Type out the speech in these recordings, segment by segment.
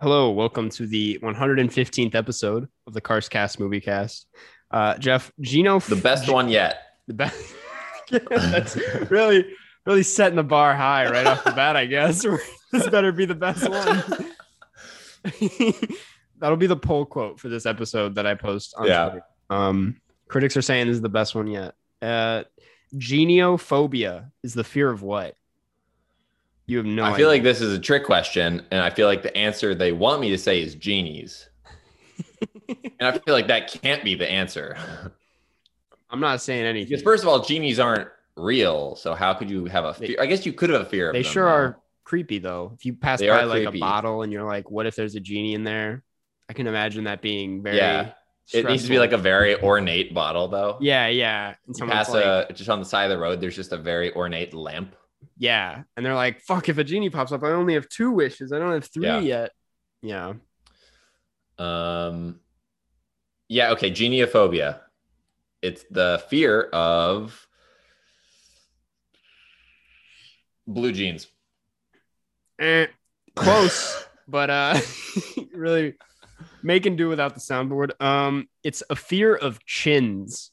Hello, welcome to the 115th episode of the Cars Cast Movie Cast. Uh, Jeff, Gino, The best one yet. the best. That's really, really setting the bar high right off the bat. I guess this better be the best one. That'll be the poll quote for this episode that I post on Yeah. Twitter. Um, critics are saying this is the best one yet. Uh, geniophobia is the fear of what? You have no. I feel idea. like this is a trick question, and I feel like the answer they want me to say is genies. and I feel like that can't be the answer. I'm not saying anything. Because first of all, genies aren't real. So how could you have a fear? I guess you could have a fear of They them, sure though. are creepy though. If you pass They by like creepy. a bottle and you're like, what if there's a genie in there? I can imagine that being very Yeah. It needs to be like a very ornate bottle, though. Yeah, yeah. And You pass like, a just on the side of the road. There's just a very ornate lamp. yeah. And they're like, fuck, if a genie pops up, I only have two wishes. I don't have three Yeah. yet. Yeah. Um, yeah. Okay. Geniophobia. It's the fear of blue jeans. Eh, close, but uh really making do without the soundboard. Um, it's a fear of chins.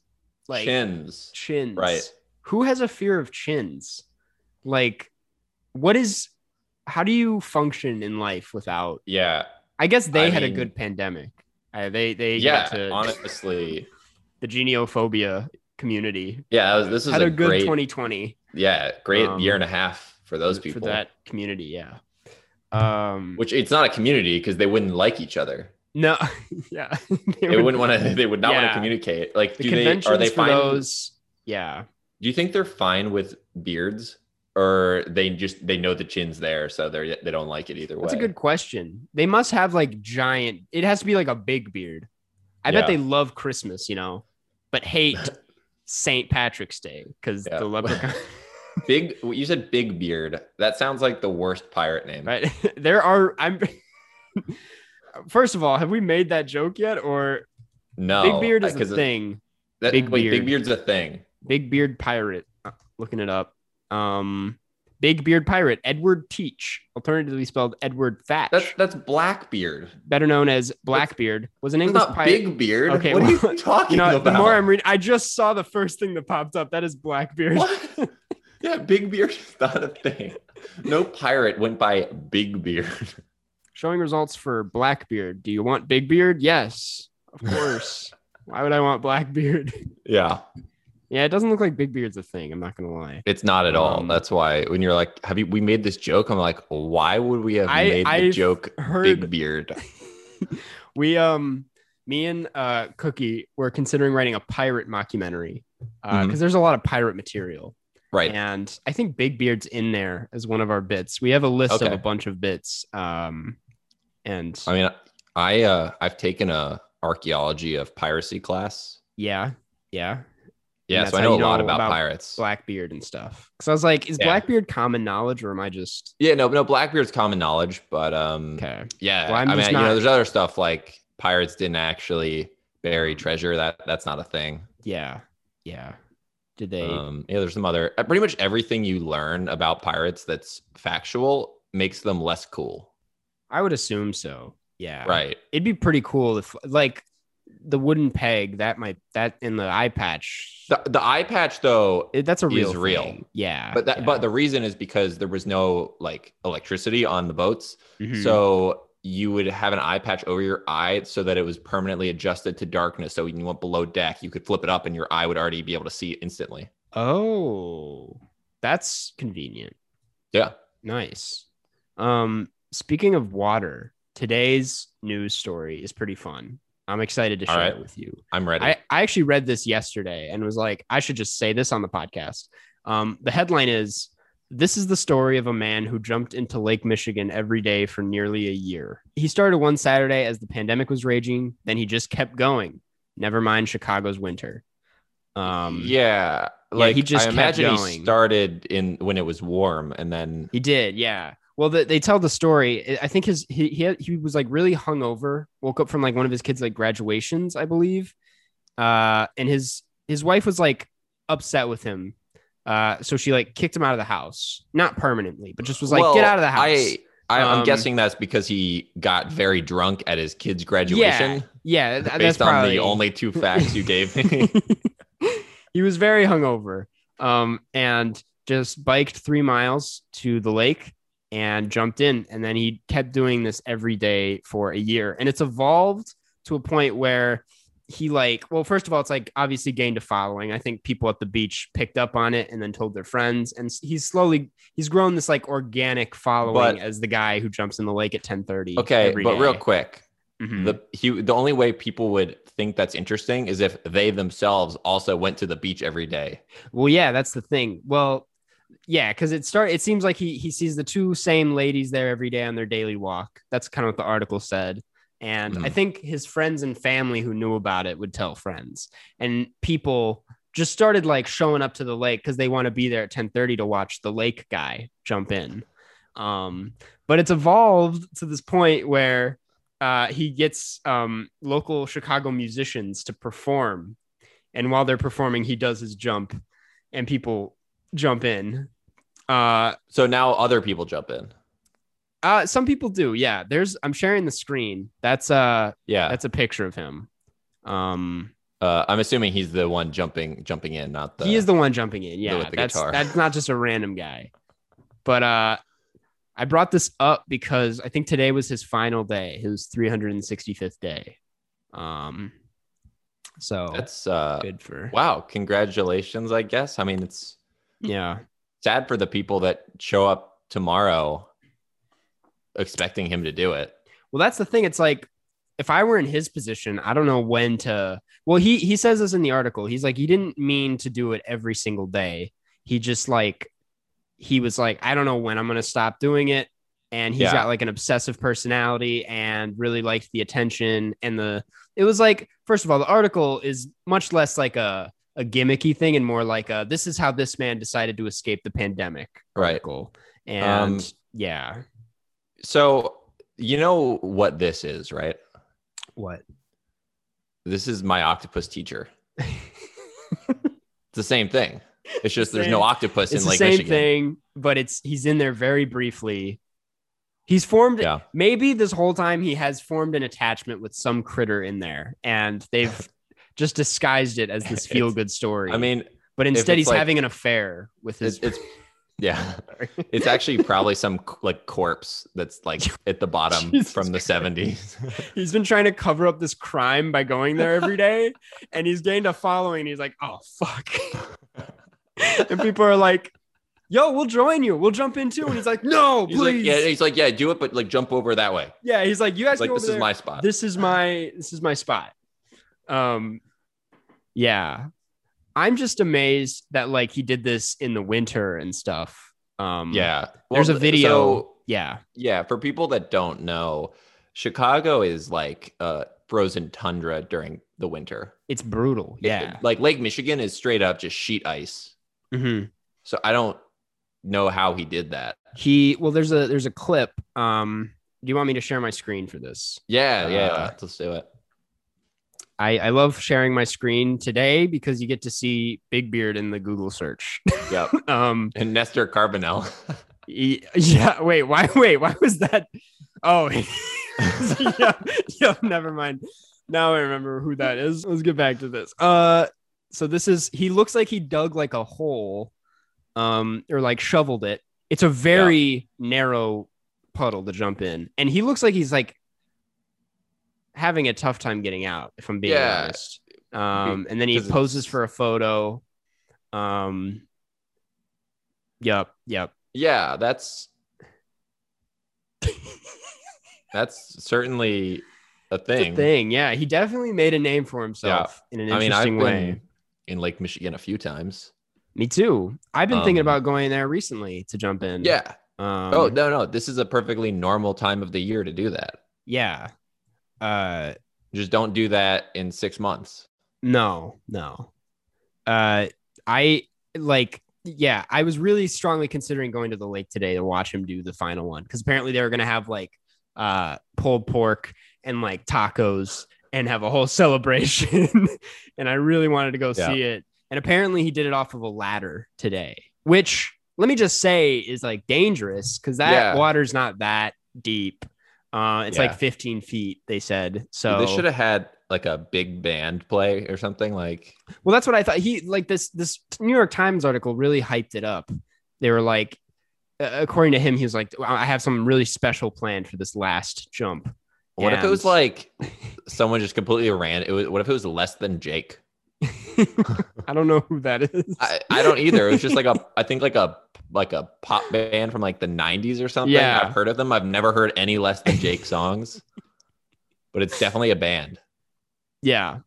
Like Chins. chins. Right. Who has a fear of chins? Like, what is? How do you function in life without? Yeah. I guess they I had a good pandemic. Uh, they they Yeah. got to Honestly. The geniophobia community Yeah. Was, this is had a, a, good great. 2020 yeah. Great um, year and a half for those people for that community. Yeah. Um. Which it's not a community because they wouldn't like each other. no. yeah. They would- wouldn't want to. They would not want to communicate. Like, The do they? Are they fine? those? Yeah. Do you think they're fine with beards, or they just they know the chin's there, so they they don't like it either way? That's a good question. They must have like giant. It has to be like a big beard. I bet they love Christmas, you know, but hate St. Patrick's Day because Yeah. the leprechaun. Big. You said big beard. That sounds like the worst pirate name. right? there are. I'm. First of all, have we made that joke yet? Or No, big beard is a thing. That, Big wait, beard. big beard's a thing. Big beard pirate. Uh, Looking it up. Um, big beard pirate Edward Teach, alternatively spelled Edward Thatch, That's that's Blackbeard. better known as Blackbeard, was an English not pirate. big beard. Okay, what well, are you talking You know, about? the more I'm reading, I just saw the first thing that popped up. That is Blackbeard. What? yeah, big beard is not a thing. No pirate went by big beard. Showing results for Blackbeard. Do you want Big Beard? Yes, of course. Why would I want Blackbeard? Yeah, yeah, it doesn't look like Big Beard's a thing. I'm not gonna lie. it's not at all. Um, That's why when you're like, "Have you?" We made this joke. I'm like, why would we have I- made the I've joke heard- big beard? we um, me and uh Cookie were considering writing a pirate mockumentary uh because Mhm. there's a lot of pirate material, Right. and I think Big Beard's in there as one of our bits. We have a list of Okay. a bunch of bits. Um, and I mean, I uh, I've taken a archaeology of piracy class. yeah, yeah. Yeah, so I how know a lot about, about pirates. Blackbeard and stuff. Because I was like, is Yeah. Blackbeard common knowledge or am I just yeah, no, no, Blackbeard's common knowledge, but um, okay? yeah, Well, I'm mean, just you know, there's other stuff like pirates didn't actually bury treasure. That that's not a thing. Yeah, yeah. Did they? Um, yeah, there's some other. Pretty much everything you learn about pirates that's factual makes them less cool. I would assume so. Yeah, Right. It'd be pretty cool if like the wooden peg that might that in the eye patch. The, the eye patch though, it- that's a real is real. Yeah, but that yeah. but the reason is because there was no like electricity on the boats. Mhm. So you would have an eye patch over your eye so that it was permanently adjusted to darkness. So when you went below deck, you could flip it up and your eye would already be able to see it instantly. oh, that's convenient. Yeah. Nice. Um, speaking of water, today's news story is pretty fun. I'm excited to share right. it with you. I'm ready. I, I actually read this yesterday and was like, I should just say this on the podcast. Um, the headline is This is the story of a man who jumped into Lake Michigan every day for nearly a year. He started one Saturday as the pandemic was raging, then he just kept going. Never mind Chicago's winter. Um, yeah. like he just I kept imagine he going. started in when it was warm, and then He did, yeah. Well, the, they tell the story. I think his he he, had, he was like really hungover. Woke up from like one of his kids' like graduations, I believe. Uh, and his his wife was like upset with him. Uh, so she like kicked him out of the house, not permanently, but just was like, Well, "Get out of the house." I, I I'm Um, guessing that's because he got very drunk at his kid's graduation. yeah, th- that's based on probably the only two facts you gave me. he was very hungover um, and just biked three miles to the lake and jumped in. And then he kept doing this every day for a year. And it's evolved to a point where he, like, well, first of all, it's like obviously gained a following. I think people at the beach picked up on it and then told their friends. And he's slowly, he's grown this like organic following But- as the guy who jumps in the lake at 1030. okay, every but real day. quick, Mhm. the he the only way people would think that's interesting is if they themselves also went to the beach every day. Well, yeah, that's the thing. Well, yeah, because it start. It seems like he he sees the two same ladies there every day on their daily walk. That's kind of what the article said. And I Mhm. think his friends and family who knew about it would tell friends, and people just started like showing up to the lake because they want to be there at 10:30 to watch the lake guy jump in. Um, but it's evolved to this point where uh, he gets um, local Chicago musicians to perform, and while they're performing, he does his jump, and people jump in. Uh, So now other people jump in. uh, some people do, yeah. There's, I'm sharing the screen. That's uh, Yeah, that's a picture of him. Um, uh, I'm assuming he's the one jumping jumping in, not the. he is the one jumping in. Yeah, with the that's guitar. that's not just a random guy. But uh, I brought this up because I think today was his final day, his 365th day. Um, so That's uh, good for wow. Congratulations, I guess. I mean, it's yeah. sad for the people that show up tomorrow expecting him to do it. Well, that's the thing. It's like if I were in his position, I don't know when to. Well, he he says this in the article. He's like he didn't mean to do it every single day. He just like he was like I don't know when I'm gonna stop doing it. And he's Yeah. got like an obsessive personality and really liked the attention and the. It was like first of all, the article is much less like a a gimmicky thing and more like a this is how this man decided to escape the pandemic Right. And Um, yeah, So you know what this is, right? what? This is my octopus teacher. It's the same thing. It's just there's Same. no octopus it's in the Lake same Michigan. thing, but it's he's in there very briefly. He's formed Yeah. maybe this whole time he has formed an attachment with some critter in there, and they've just disguised it as this feel good story. I mean, but instead he's like- having an affair with his. it's, it's yeah. It's actually probably some like corpse that's like at the bottom Jesus from the 70s. he's been trying to cover up this crime by going there every day, and he's gained a following. He's like, oh fuck, and people are like. Yo, we'll join you. We'll jump in too. And he's like, no, He's like, please. yeah, he's like, yeah, do it, but like jump over that way. Yeah, he's like, you guys like this is there. my spot. This is my this is my spot. Um, yeah, I'm just amazed that like he did this in the winter and stuff. Um, yeah. there's a video. so, yeah, yeah, for people that don't know, Chicago is like uh frozen tundra during the winter. it's brutal. It- Yeah. like Lake Michigan is straight up just sheet ice. Mhm. So I don't know how he did that. He well, there's a there's a clip. Um, do you want me to share my screen for this? Yeah, yeah, Uh, let's do it. I I love sharing my screen today because you get to see Big Beard in the Google search. Yep. um, And Nestor Carbonell. Yeah. Wait. Why? Wait. Why was that? Oh. yeah. Yeah. Never mind. Now I remember who that is. Let's get back to this. Uh. So this is. He looks like he dug like a hole, um, or like shoveled it. It's a very narrow puddle to jump in, and he looks like he's like having a tough time getting out. If I'm being Yeah. honest. Um, and then he poses for a photo. Um. Yep. Yep. yeah, that's that's certainly a thing. a thing. Yeah, he definitely made a name for himself in an I mean, interesting way. in Lake Michigan a few times. Me too. I've been thinking Um, about going there recently to jump in. Yeah. Um, oh no, no, this is a perfectly normal time of the year to do that. yeah. Uh, Just don't do that in six months. no, no. Uh, I like yeah, I was really strongly considering going to the lake today to watch him do the final one because apparently they were gonna have like uh pulled pork and like tacos and have a whole celebration. and I really wanted to go Yeah. see it. And apparently he did it off of a ladder today, which let me just say is like dangerous because that Yeah. water's not that deep. Uh, it's Yeah. like 15 feet, they said. So they should have had like a big band play or something. Like, Well, that's what I thought. He like this this New York Times article really hyped it up. They were like, uh, according to him, he was like, I have some really special plan for this last jump. what if it was like someone just completely ran? It was. What if it was less than Jake? I don't know who that is. I, I don't either. It was just like a. I think like a like a pop band from like the '90s or something. Yeah. I've heard of them. I've never heard any Less Than Jake songs, but it's definitely a band. yeah,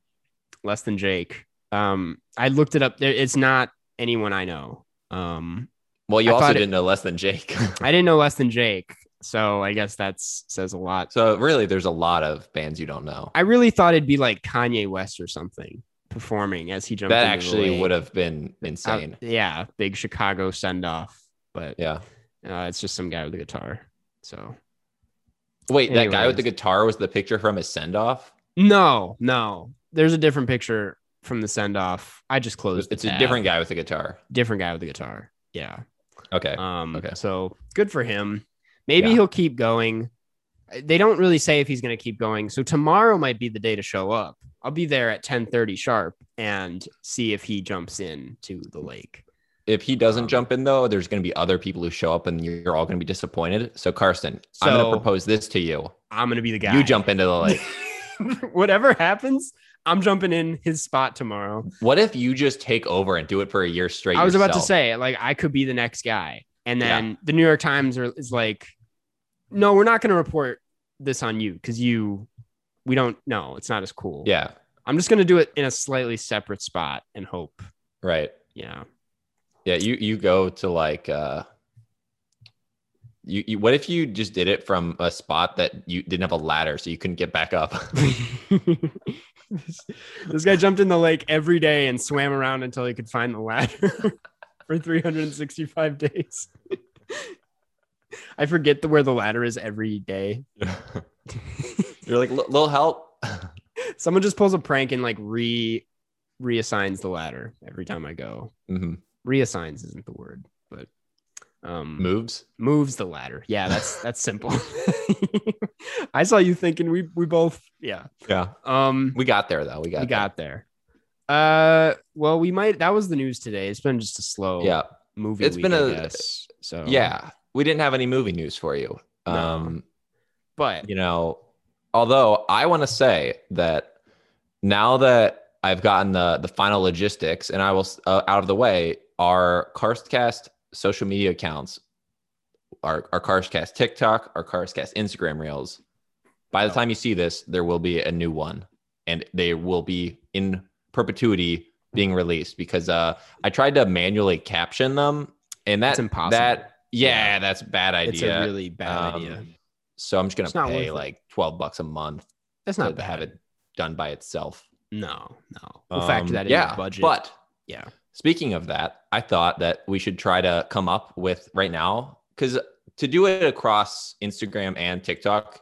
Less Than Jake. Um, I looked it up. There, it's not anyone I know. Um, Well, you I also didn't know Less Than Jake. I didn't know Less Than Jake, so I guess that says a lot. so really, there's a lot of bands you don't know. I really thought it'd be like Kanye West or something performing as he jumped. That actually would have been Uh, insane. yeah, big Chicago send off, but Yeah. uh, it's just some guy with a guitar. So Wait, that guy with the guitar was the picture from his send off. no, no, there's a different picture from the send off. I just closed. It's a tab. different guy with the guitar. different guy with the guitar. Yeah. Okay. Um. Okay. So good for him. Maybe Yeah. he'll keep going. They don't really say if he's going to keep going. So tomorrow might be the day to show up. I'll be there at 10:30 sharp and see if he jumps in to the lake. If he doesn't Um, jump in though, there's going to be other people who show up and you're all going to be disappointed. So Karsten, I'm going to propose this to you. I'm going to be the guy. You jump into the lake. Whatever happens, I'm jumping in his spot tomorrow. what if you just take over and do it for a year straight? I was about to say, like, I could be the next guy. And Yeah. then the New York Times are, is like, no, we're not going to report this on you because you, we don't know. It's not as cool. Yeah. I'm just going to do it in a slightly separate spot and hope. Right. Yeah. Yeah. You you go to like uh you, you what if you just did it from a spot that you didn't have a ladder so you couldn't get back up? this, this guy jumped in the lake every day and swam around until he could find the ladder for 365 days. I forget the, where the ladder is every day. You're like little help. Someone just pulls a prank and like re reassigns the ladder every time I go. Mhm. Reassigns isn't the word, but um Moves. moves the ladder. Yeah, that's that's simple. I saw you thinking we we both yeah. Yeah. Um We got there though. We got we there. got there. Uh well we might that was the news today. It's been just a slow Yeah. movie. It's week, been a- guess. so Yeah. We didn't have any movie news for you. No. Um but you know, although I want to say that now that I've gotten the the final logistics and I will uh, out of the way, our Karstcast social media accounts, our our Karstcast TikTok, our Karstcast Instagram reels. By the time you see this, there will be a new one, and they will be in perpetuity being released because uh I tried to manually caption them, and that it's impossible. that yeah, Yeah. that's a bad it's idea. a really bad Um, idea. So I'm just gonna pay like twelve bucks a month That's not to not have it done by itself. No, no. We'll factor Um, that in yeah, the budget. But yeah. speaking of that, I thought that we should try to come up with right now because to do it across Instagram and TikTok,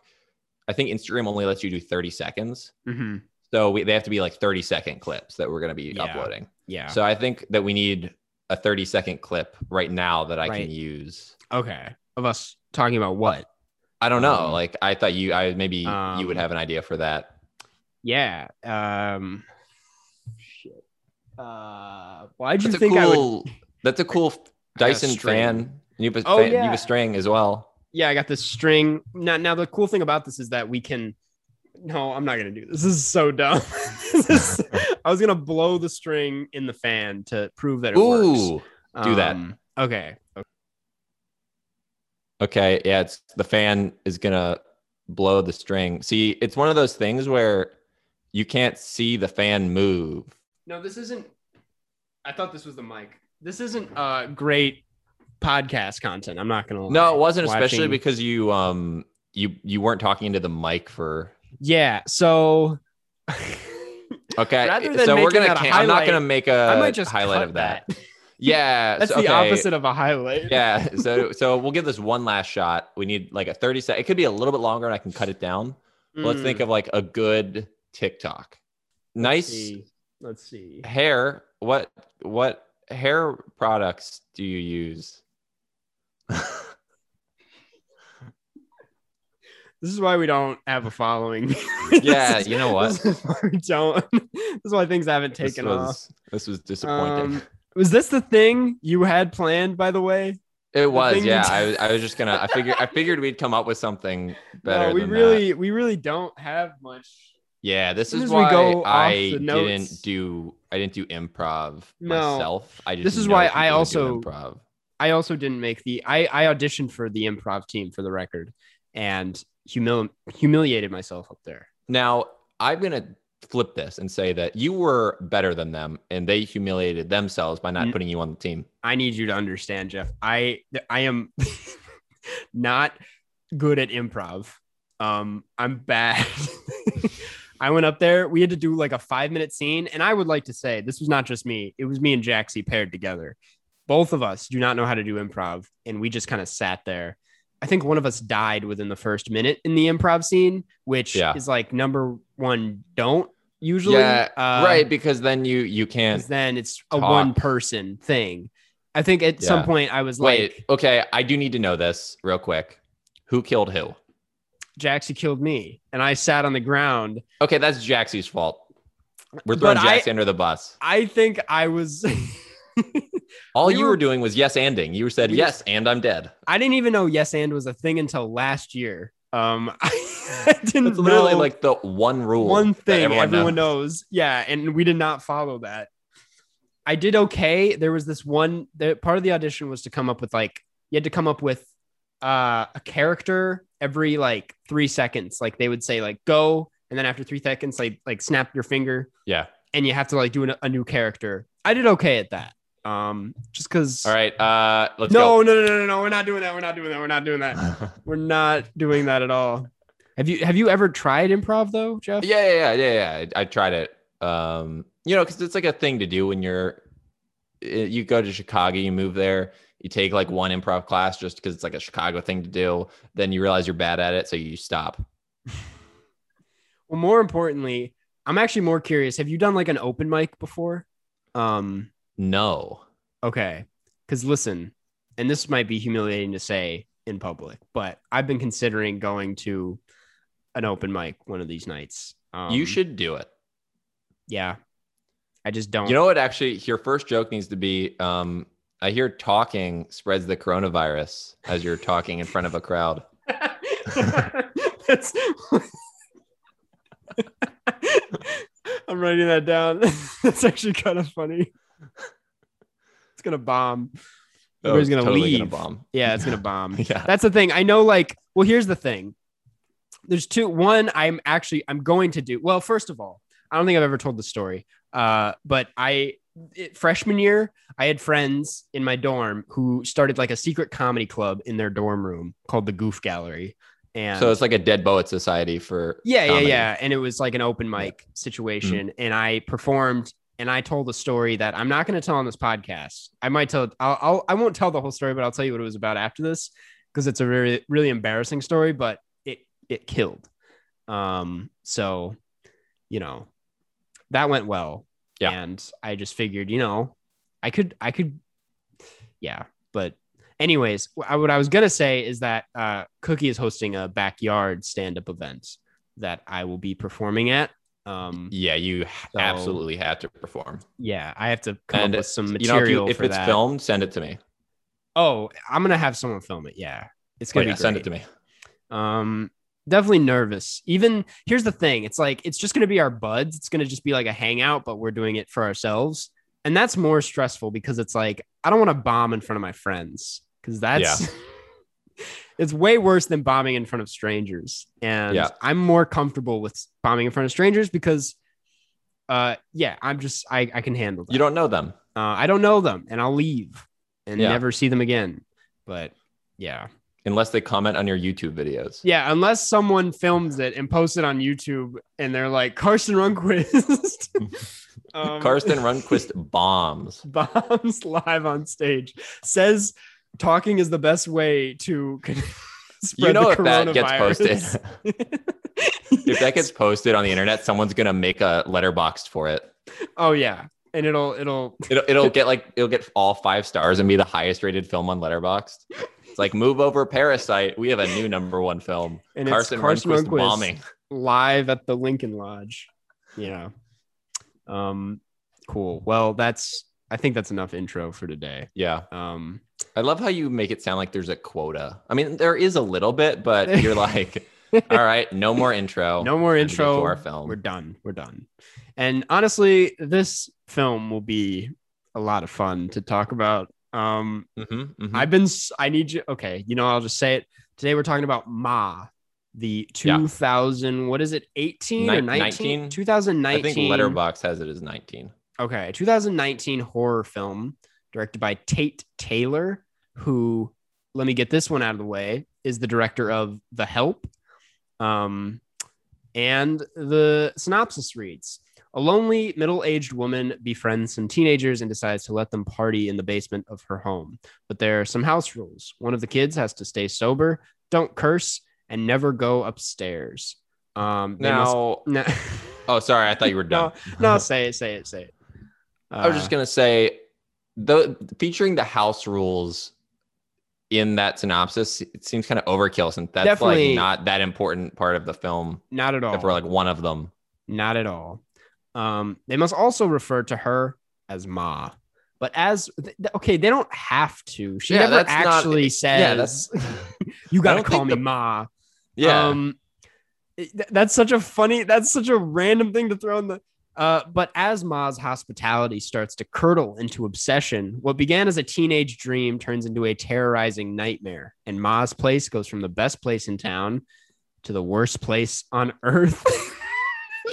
I think Instagram only lets you do 30 seconds. Mhm. So we, they have to be like 30 second clips that we're going to be Yeah. uploading. Yeah. So I think that we need a 30 second clip right now that I Right. can use. okay. Of us talking about what? I don't know. Um, like I thought you, I maybe you would um, have an idea for that. Yeah. Um shit. Uh why'd you That's a think I would. That's a cool a Dyson fan. You have a, Oh, fan, you yeah. have a string as well. yeah, I got this string. Now, now the cool thing about this is that we can. No, I'm not gonna do this. This is so dumb. Is- I was gonna blow the string in the fan to prove that it works. Ooh. do that. Um, Okay. okay. Okay. Yeah. It's the fan is gonna blow the string. See, it's one of those things where you can't see the fan move. No, this isn't. I thought this was the mic. This isn't uh great podcast content. I'm not gonna. Lie. No, it wasn't, especially because you um you you weren't talking into the mic for. Yeah. So. Okay. Rather than so we're gonna. Can- I'm not gonna make a I might just highlight of that. Yeah, That's so- the okay. opposite of a highlight. Yeah, so so we'll give this one last shot. We need like a 30 second. It could be a little bit longer and I can cut it down. But Let's think Mm, of like a good TikTok. let's Nice see. Let's see. hair. What what hair products do you use? This is why we don't have a following. Yeah, you know what? This is why we don't. This is why things haven't this taken off. this was disappointing. Um, was this the thing you had planned, by the way? it was, yeah. I was I was just gonna I figured I figured we'd come up with something better. no, we really, that. we really don't have much. Yeah, this is why I didn't do I didn't do improv No. myself. I just This is why I also- improv. I also didn't make the. I I auditioned for the improv team for the record, and humil- humiliated myself up there. Now, I'm to flip this and say that you were better than them and they humiliated themselves by not putting you on the team. I need you to understand, Jeff. I I am not good at improv. Um, I'm bad. I went up there. We had to do like a five minute scene, and I would like to say this was not just me. It was me and Jaxie paired together. Both of us do not know how to do improv, and we just kind of sat there. I think one of us died within the first minute in the improv scene, which Yeah. is like number one. Don't usually, yeah, uh, right. Because then you you can't. then it's a one person thing. I think at some point I was Wait, like, okay. I do need to know this real quick. Who killed who? Jaxie killed me, and I sat on the ground. Okay, that's Jaxie's fault. We're But throwing I- Jaxie under the bus. I think I was. All we you were, were- doing was yes anding. You said We- yes, and I'm dead. I didn't even know yes and was a thing until last year. Um, I, didn't It's literally like the one rule. one thing everyone, everyone, knows. knows. Yeah, and we did not follow that. I did okay. There was this one. The part of the audition was to come up with like you had to come up with uh, a character every like three seconds. Like they would say like go, and then after three seconds, like like snap your finger. Yeah. and you have to like do an, a new character. I did okay at that. Um, just because. All right. Uh, let's No, no, no, no, no, no. We're not doing that. We're not doing that. We're not doing that. We're not doing that at all. Have you have you ever tried improv though, Jeff? Yeah, yeah, yeah, yeah, yeah. I, I tried it. Um, you know, because it's like a thing to do when you're eh, you go to Chicago, you move there, you take like one improv class just because it's like a Chicago thing to do. Then you realize you're bad at it, so you stop. Well, more importantly, I'm actually more curious. Have you done like an open mic before? Um, No. okay. Because listen, and this might be humiliating to say in public, but I've been considering going to an open mic one of these nights. Um, you should do it. Yeah. I just don't. You know what? Actually, your first joke needs to be. Um, I hear talking spreads the coronavirus as you're talking in front of a crowd. That's. I'm writing that down. That's actually kind of funny. It's gonna bomb. Oh, Everybody's it's gonna totally leave. Gonna bomb. Yeah, it's gonna bomb. Yeah. That's the thing. I know. Like, well, here's the thing. There's two. One, I'm actually I'm going to do. Well, first of all, I don't think I've ever told the story. Uh, but I it, freshman year, I had friends in my dorm who started like a secret comedy club in their dorm room called the Goof Gallery. And So it's like a dead poet society for yeah, comedy. yeah, yeah. And it was like an open mic situation. And I performed and I told a story that I'm not going to tell on this podcast. I might tell, I'll, I'll, I won't tell the whole story, but I'll tell you what it was about after this because it's a very, really embarrassing story, but it, it killed. Um, so, you know, that went well. Yeah. And I just figured, you know, I could, I could, yeah. But anyways, what I was gonna say is that uh, Cookie is hosting a backyard stand-up event that I will be performing at. Um, Yeah, you So- absolutely have to perform. yeah, I have to come And up with some You know, if, material you, if it's that. filmed, send it to me. Oh, I'm gonna have someone film it. Yeah, it's Oh, gonna yeah, be send it to me. Um, definitely nervous. Even here's the thing: it's like it's just gonna be our buds. It's gonna just be like a hangout, but we're doing it for ourselves, and that's more stressful because it's like I don't want to bomb in front of my friends because that's it's way worse than bombing in front of strangers. And Yeah. I'm more comfortable with bombing in front of strangers because, uh, yeah, I'm just I I can handle that. You don't know them. Uh, I don't know them, and I'll leave and Yeah. never see them again. But yeah. unless they comment on your YouTube videos. Yeah, unless someone films it and posts it on YouTube and they're like Carson Runquist. Um, Karsten Rundquist bombs. bombs live on stage says talking is the best way to spread You know the if that gets posted, if that gets posted on the internet, someone's gonna make a Letterboxd for it. oh yeah and it'll it'll It'll, it'll get like it'll get all five stars and be the highest rated film on Letterboxd. It's like move over Parasite. We have a new number one film. and Carson, Carson Rundquist bombing. live at the Lincoln Lodge. Yeah. Um cool. Well, that's I think that's enough intro for today. Yeah, Um I love how you make it sound like there's a quota. I mean, there is a little bit, but you're like, all right, no more intro. no more Time to intro. our film. We're done. We're done. And honestly, this film will be a lot of fun to talk about. Um Mhm, mhm. I've been I need you okay, you know, I'll just say it. Today we're talking about Ma, the Yeah. 2000 what is it? 18 or 19? 19? 2019. I think Letterboxd has it as 19. Okay, 2019 horror film directed by Tate Taylor, who let me get this one out of the way, is the director of The Help. Um, and the synopsis reads A lonely middle aged woman befriends some teenagers and decides to let them party in the basement of her home. But there are some house rules. One of the kids has to stay sober, don't curse, and never go upstairs. Um, must- Now, no, oh, sorry, I thought you were done. no, say it, say it, say it. I was just Uh, gonna say, the featuring the house rules in that synopsis, it seems kind of overkill since that's Definitely. like not that important part of the film, not at all. except for like one of them. Not at all. Um, they must also refer to her as Ma. But as th- okay, they don't have to. She Yeah, never that's not- actually yeah, says, "You gotta call me the- Ma." Yeah, Um, th- that's such a funny. That's such a random thing to throw in the. Uh, but as Ma's hospitality starts to curdle into obsession, what began as a teenage dream turns into a terrorizing nightmare, and Ma's place goes from the best place in town to the worst place on earth.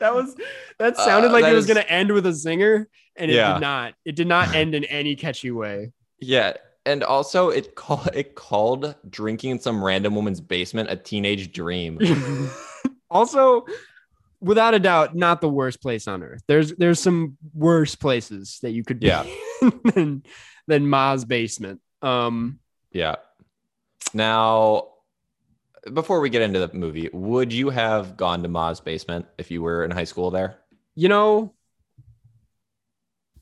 that was that sounded Uh, like that it was is- going to end with a zinger, and it Yeah. did not. It did not end in any catchy way. yeah, and also it called it called drinking in some random woman's basement a teenage dream. also, without a doubt, not the worst place on earth. There's there's some worse places that you could be Yeah. than than Ma's basement. Um, Yeah. Now, before we get into the movie, would you have gone to Ma's basement if you were in high school there? you know,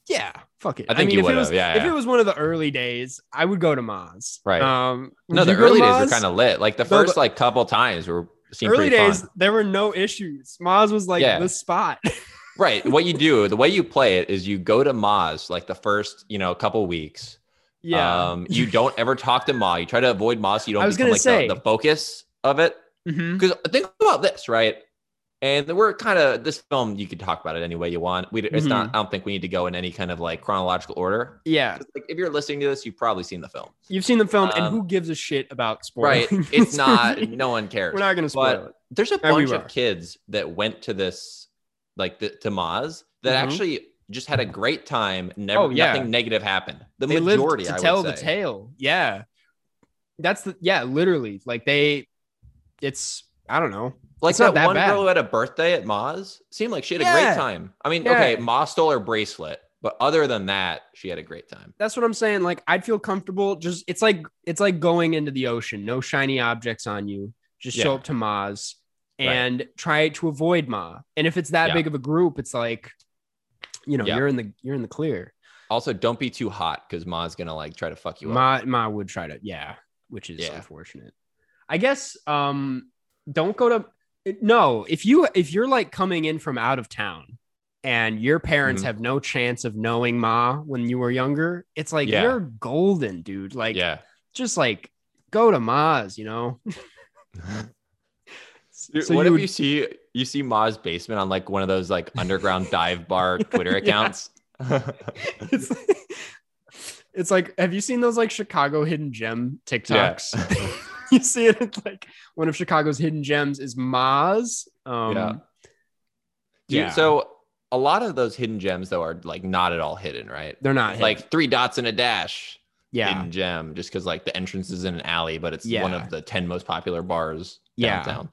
yeah, fuck it. I think mean, you if it would've, was yeah, if yeah. it was one of the early days, I would go to Ma's. Right. Um, No, the you go to early days were kind of lit. Like the No, first like couple times were early days. fun. There were no issues. Ma's was like Yeah. the spot. Right. What you do, the way you play it is you go to Ma's like the first, you know, couple weeks. yeah. Um, you don't ever talk to Ma. You try to avoid Ma so you don't I was become gonna like say- the, the focus of it. Because think about this, right? And we're kind of this film. You could talk about it any way you want. We it's not. Mm-hmm. I don't think we need to go in any kind of like chronological order. Yeah. Like if you're listening to this, you've probably seen the film, you've seen the film, and Um, who gives a shit about sports? right? It's not. No one cares. We're not gonna spoil But it. there's a And bunch of kids that went to this, like the, to Ma's, that Mhm. actually just had a great time. Never, Oh, yeah. nothing negative happened. The they majority, lived to I tell the tale. Yeah, that's the yeah, literally. Like they, it's I don't know. Like It's that, one bad. girl who had a birthday at Ma's seemed like she had a great time. I mean, Yeah. okay, Ma stole her bracelet, but other than that, she had a great time. That's what I'm saying. Like I'd feel comfortable. Just it's like it's like going into the ocean. No shiny objects on you. Just show up to Ma's Right. and try to avoid Ma. And if it's that Yeah. big of a group, it's like, you know, Yeah. you're in the you're in the clear. Also, don't be too hot because Ma's gonna like try to fuck you up. Ma Ma would try to yeah, which is Yeah. unfortunate. I guess um don't go to no if you if you're like coming in from out of town and your parents Mhm. have no chance of knowing Ma when you were younger, it's like Yeah. you're golden, dude. Like yeah. just like go to Ma's, you know. Dude, So what you if would- you see you see Ma's basement on like one of those like underground dive bar Twitter accounts? it's, it's like have you seen those like Chicago hidden gem TikToks? you see it it's like one of Chicago's hidden gems is Ma's. Um Yeah. Dude, yeah. So a lot of those hidden gems though are like not at all hidden, right? they're not hidden. Like three dots and a dash. yeah. hidden gem just because like the entrance is in an alley, but it's one of the 10 most popular bars Yeah. downtown.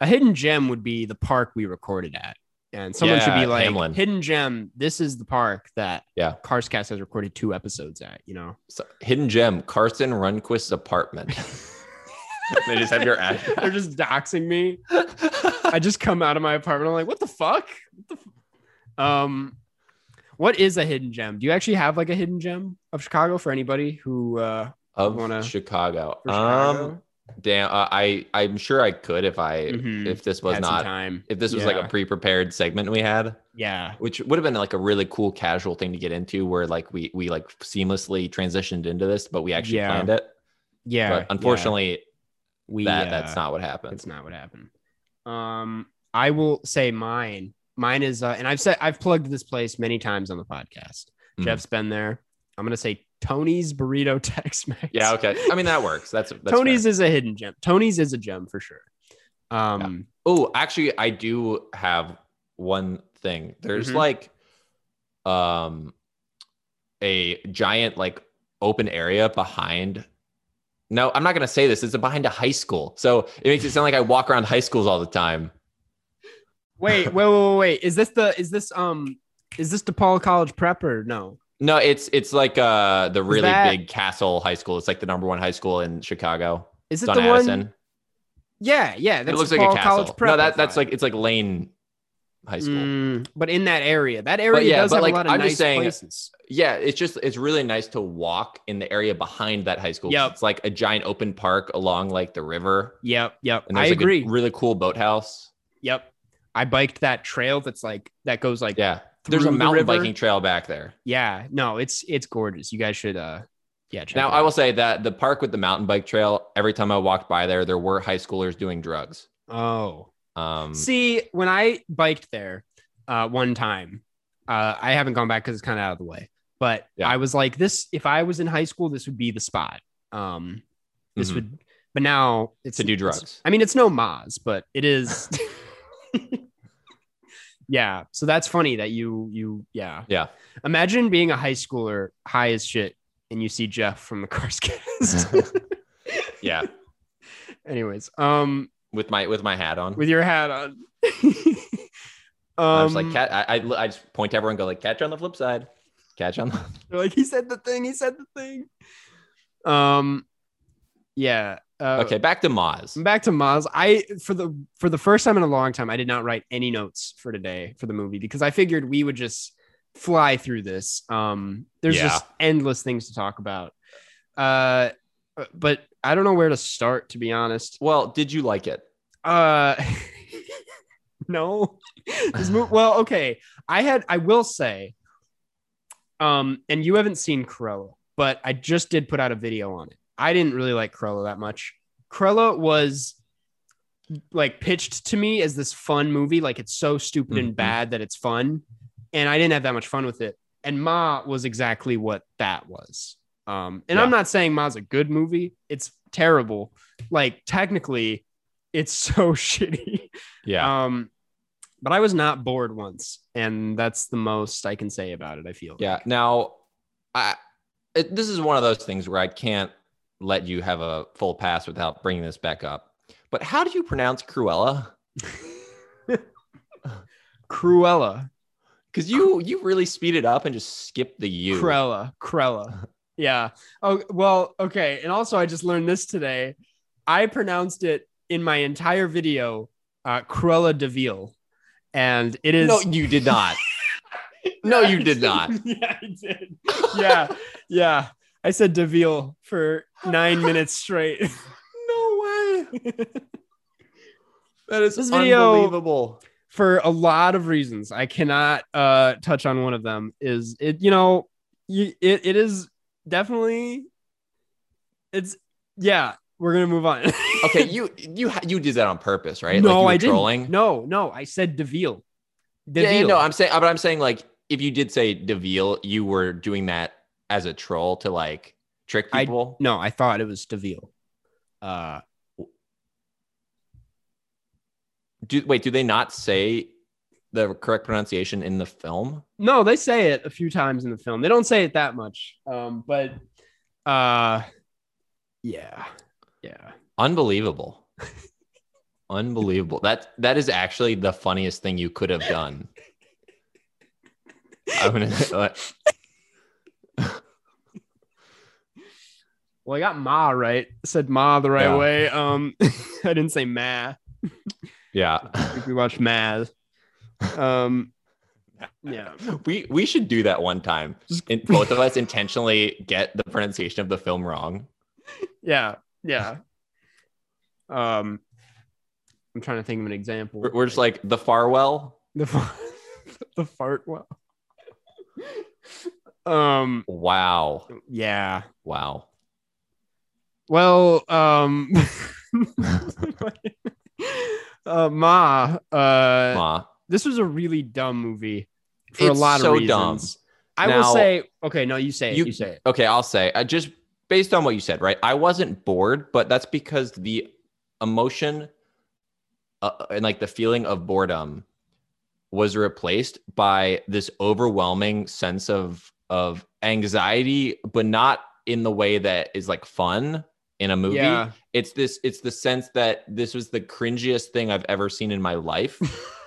A hidden gem would be the park we recorded at. And someone should be like, Hamlin. Hidden Gem, this is the park that Yeah. Carscast has recorded two episodes at, you know? So, hidden gem, Carson Runquist's apartment. they just have your address. They're just doxing me. I just come out of my apartment. I'm like, what the fuck? What the f-? Um, what is a hidden gem? Do you actually have like a hidden gem of Chicago for anybody who uh of wanna- Chicago. for Um, damn, uh, I I'm sure I could if I Mhm. if this was Had not time. if this was like a pre-prepared segment we had, Yeah. which would have been like a really cool casual thing to get into, where like we we like seamlessly transitioned into this, but we actually Yeah. planned it. Yeah. but unfortunately, yeah. We that that's uh, not what happened. That's not what happened. Um, I will say mine. Mine is, uh, and I've said I've plugged this place many times on the podcast. Mhm. Jeff's been there. I'm gonna say Tony's Burrito Tex-Mex. Yeah, okay. I mean that works. That's, that's Tony's is a hidden gem. Tony's is a gem for sure. Um, Oh, actually, I do have one thing. There's Mhm. like um a giant like open area behind. No, I'm not gonna say this. It's behind a high school, so it makes it sound like I walk around high schools all the time. wait, wait, wait, wait, wait. Is this the? Is this um? Is this DePaul College Prep or no? No, it's it's like uh the really that- big Castle High School. It's like the number one high school in Chicago. Is it It's on the Addison. one? Yeah, yeah. That's it looks DePaul like a castle. College Prep. no, that that's like it's like Lane High School. Mm, but in that area, that area yeah, does have like, a lot of I'm nice saying- places. Yeah, it's just it's really nice to walk in the area behind that high school. Yep. It's like a giant open park along like the river. Yep, yep. And I like agree. a really cool boathouse. Yep. I biked that trail that's like that goes like yeah. There's a Through the mountain biking trail back there. Yeah, no, it's it's gorgeous. You guys should uh yeah, check Now I will say that the park with the mountain bike trail, every time I walked by there, there were high schoolers doing drugs. Oh. Um See, when I biked there uh one time, uh I haven't gone back cuz it's kind of out of the way. But Yeah. I was like this if I was in high school this would be the spot. Um this Mhm. would but now it's to do drugs. I mean, it's no Ma's, but it is. yeah. So that's funny that you, you, yeah. Yeah. Imagine being a high schooler, high as shit, and you see Jeff from the Carscast. Yeah. Anyways, um, With my with my hat on. with your hat on. I um, was like cat I, I I just point to everyone and go like catch on the flip side. Catch on the they're like he said the thing. He said the thing. Um, yeah. Uh, Okay, back to Moz. back to Maz. I for the for the first time in a long time, I did not write any notes for today for the movie because I figured we would just fly through this. Um, there's Yeah. just endless things to talk about. Uh, but I don't know where to start to be honest. Well, did you like it? Uh, no. This mo- well, okay. I had. I will say. Um, and you haven't seen Cruella, but I just did put out a video on it. I didn't really like Cruella that much. Cruella was like pitched to me as this fun movie, like it's so stupid and Mhm. bad that it's fun, and I didn't have that much fun with it. And Ma was exactly what that was. Um, and I'm not saying Ma's a good movie; it's terrible. Like technically, it's so shitty. Yeah. Um, but I was not bored once, and that's the most I can say about it. I feel. Yeah. Now, I it, this is one of those things where I can't let you have a full pass without bringing this back up. But how do you pronounce Cruella? Cruella, Because you you really speed it up and just skip the U. Cruella, Cruella. Yeah. Oh well. Okay. And also, I just learned this today. I pronounced it in my entire video, uh, Cruella Deville, and it is. No, you did not. No, you did not. Yeah, I did. Yeah, yeah. I said Deville for nine minutes straight. no way. That is This video- unbelievable. for a lot of reasons. I cannot uh touch on one of them. Is it you know you, it it is definitely it's yeah. We're gonna move on. Okay, you you you did that on purpose, right? no, like I didn't. trolling. No, no, I said Deville. Yeah, yeah, Deville. no, I'm saying, but I'm saying like if you did say Deville, you were doing that as a troll to like trick I- people. no, I thought it was Deville. Uh, Do wait, do they not say the correct pronunciation in the film? no, they say it a few times in the film. They don't say it that much. Um, but uh, yeah, yeah. Unbelievable. Unbelievable. That that is actually the funniest thing you could have done. I'm gonna. Well, I got Ma right. I said Ma the right Yeah. way. Um, I didn't say Ma. yeah, we watched Mad. Um, yeah. we we should do that one time. And both of us intentionally get the pronunciation of the film wrong. Yeah. Yeah. Um, I'm trying to think of an example. We're, we're just like the Farwell. the fart, the fart well. Um. Wow, Yeah. wow. Well. Um. uh, Ma. Uh. Ma. This was a really dumb movie for It's a lot so of dumb. reasons. I will say. Okay. No, you say it. You- You, say it. Okay, I'll say. I just based on what you said, right? I wasn't bored, but that's because the emotion uh, and like the feeling of boredom was replaced by this overwhelming sense of of anxiety, but not in the way that is like fun in a movie. Yeah. It's this it's the sense that this was the cringiest thing I've ever seen in my life.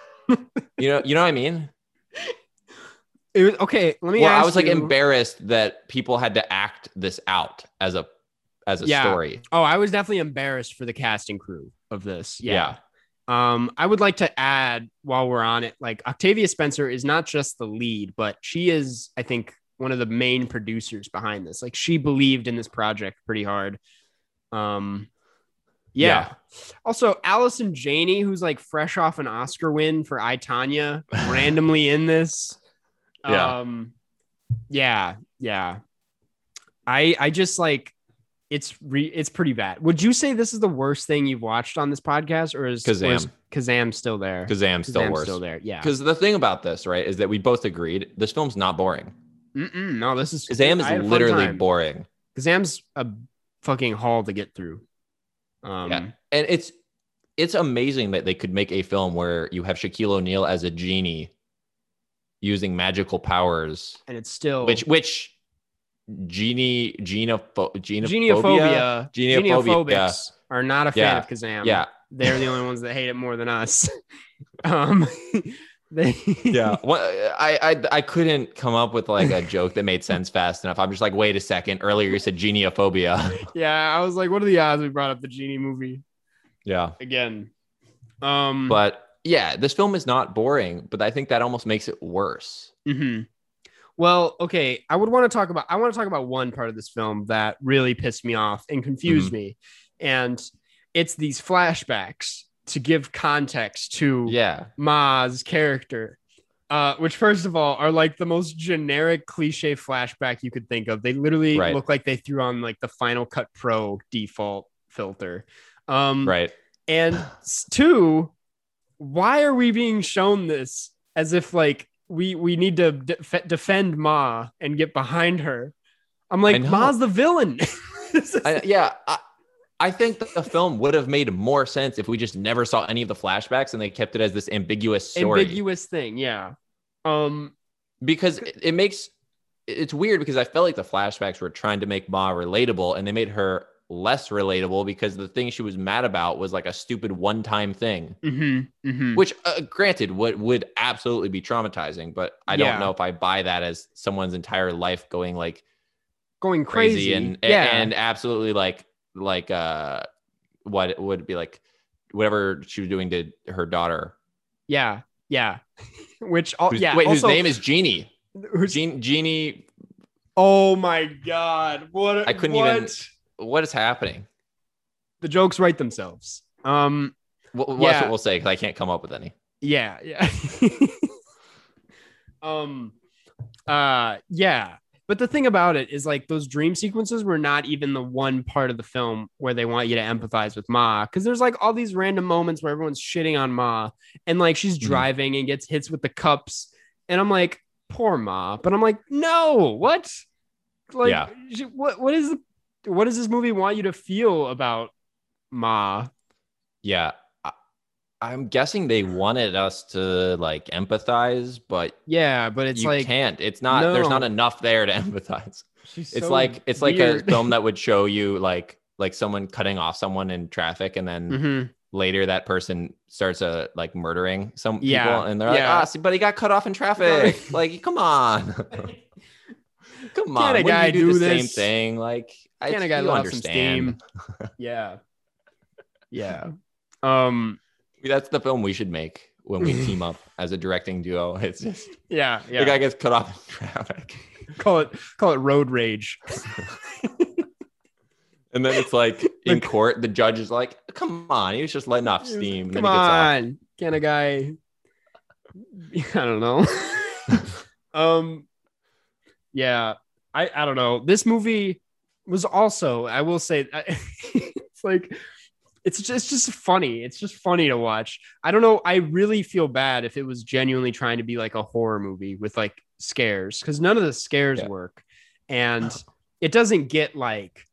you know, you know what I mean? It was, okay. Let me. Well, ask I was like you- embarrassed that people had to act this out as a as a Yeah. story. Oh, I was definitely embarrassed for the casting crew of this. Yeah. Yeah. Um, I would like to add while we're on it, like Octavia Spencer is not just the lead, but she is, I think, one of the main producers behind this. Like she believed in this project pretty hard. Um, yeah. Also, Allison Janney, who's like fresh off an Oscar win for I Tonya, randomly in this. Yeah. Um, yeah, yeah. I I just like it's re it's pretty bad. Would you say this is the worst thing you've watched on this podcast, or is Kazam. or is Kazam still there? Kazam's still Kazam's worse. still there. Yeah. Because the thing about this, right, is that we both agreed this film's not boring. Mm-mm, no, this is Kazam I had a is literally boring. Kazam's a fucking haul to get through. Um, Yeah. And it's it's amazing that they could make a film where you have Shaquille O'Neal as a genie using magical powers, and it's still which which genie genopho- genophobia, genophobia, Genophobia. genophobia are not a fan Yeah. of Kazam. Yeah, they're the only ones that hate it more than us. um, yeah. Well, I, I I couldn't come up with like a joke that made sense fast enough. I'm just like, wait a second. Earlier you said geniophobia. yeah. I was like, what are the odds we brought up the genie movie yeah. again? Um, But yeah, this film is not boring, but I think that almost makes it worse. mhm. well, okay. I would want to talk about. I want to talk about one part of this film that really pissed me off and confused Mm-hmm. me, and it's these flashbacks to give context to Yeah. Ma's character. Uh, which first of all are like the most generic cliche flashback you could think of. They literally Right. look like they threw on like the Final Cut Pro default filter. Um, Right. and two, why are we being shown this as if like we we need to def- defend Ma and get behind her? I'm like. Ma's the villain. Is- I, yeah. I, I think that the film would have made more sense if we just never saw any of the flashbacks and they kept it as this ambiguous story. ambiguous thing, yeah. Um, because it, it makes it's weird because I felt like the flashbacks were trying to make Ma relatable and they made her less relatable because the thing she was mad about was like a stupid one-time thing, mhm, mhm. which uh, granted would would absolutely be traumatizing, but I don't know if I buy that as someone's entire life going like going crazy, crazy, and yeah, and absolutely like like uh what it would be like whatever she was doing to her daughter. yeah, yeah. Which, all, yeah, wait, also, whose name is Genie? who's- Jean, Genie. Oh my god! What I couldn't what? even- What is happening? The jokes write themselves. Um, What, what's Yeah. what we'll say because I can't come up with any. yeah, yeah. um, uh, yeah. But the thing about it is, like, those dream sequences were not even the one part of the film where they want you to empathize with Ma, because there's like all these random moments where everyone's shitting on Ma, and like she's Mhm. driving and gets hits with the cups, and I'm like, poor Ma. But I'm like, no, what? Like, Yeah. what? What is? What does this movie want you to feel about Ma? Yeah, I'm guessing they wanted us to like empathize, but Yeah, but it's you like can't. It's not. There's not enough there to empathize. she's It's so like it's like a film that would show you like like someone cutting off someone in traffic and then Mhm. later that person starts uh like murdering some people Yeah, and they're like, yeah. ah, see, but he got cut off in traffic. like, come on. come on. Can't a guy you do, do the same thing? Like I Can a guy you let off some understand. steam? yeah. Yeah. Um. That's the film we should make when we team up as a directing duo. It's just Yeah. Yeah. The guy gets cut off in traffic. call it call it road rage. And then it's like in court, the judge is like, come on, he was just letting off steam. Come on. Can a guy? I don't know. um. Yeah. I I don't know. This movie was also. I will say. It's like. It's just, it's just funny. It's just funny to watch. I don't know. I really feel bad if it was genuinely trying to be like a horror movie with like scares because none of the scares Yeah. work. And it doesn't get like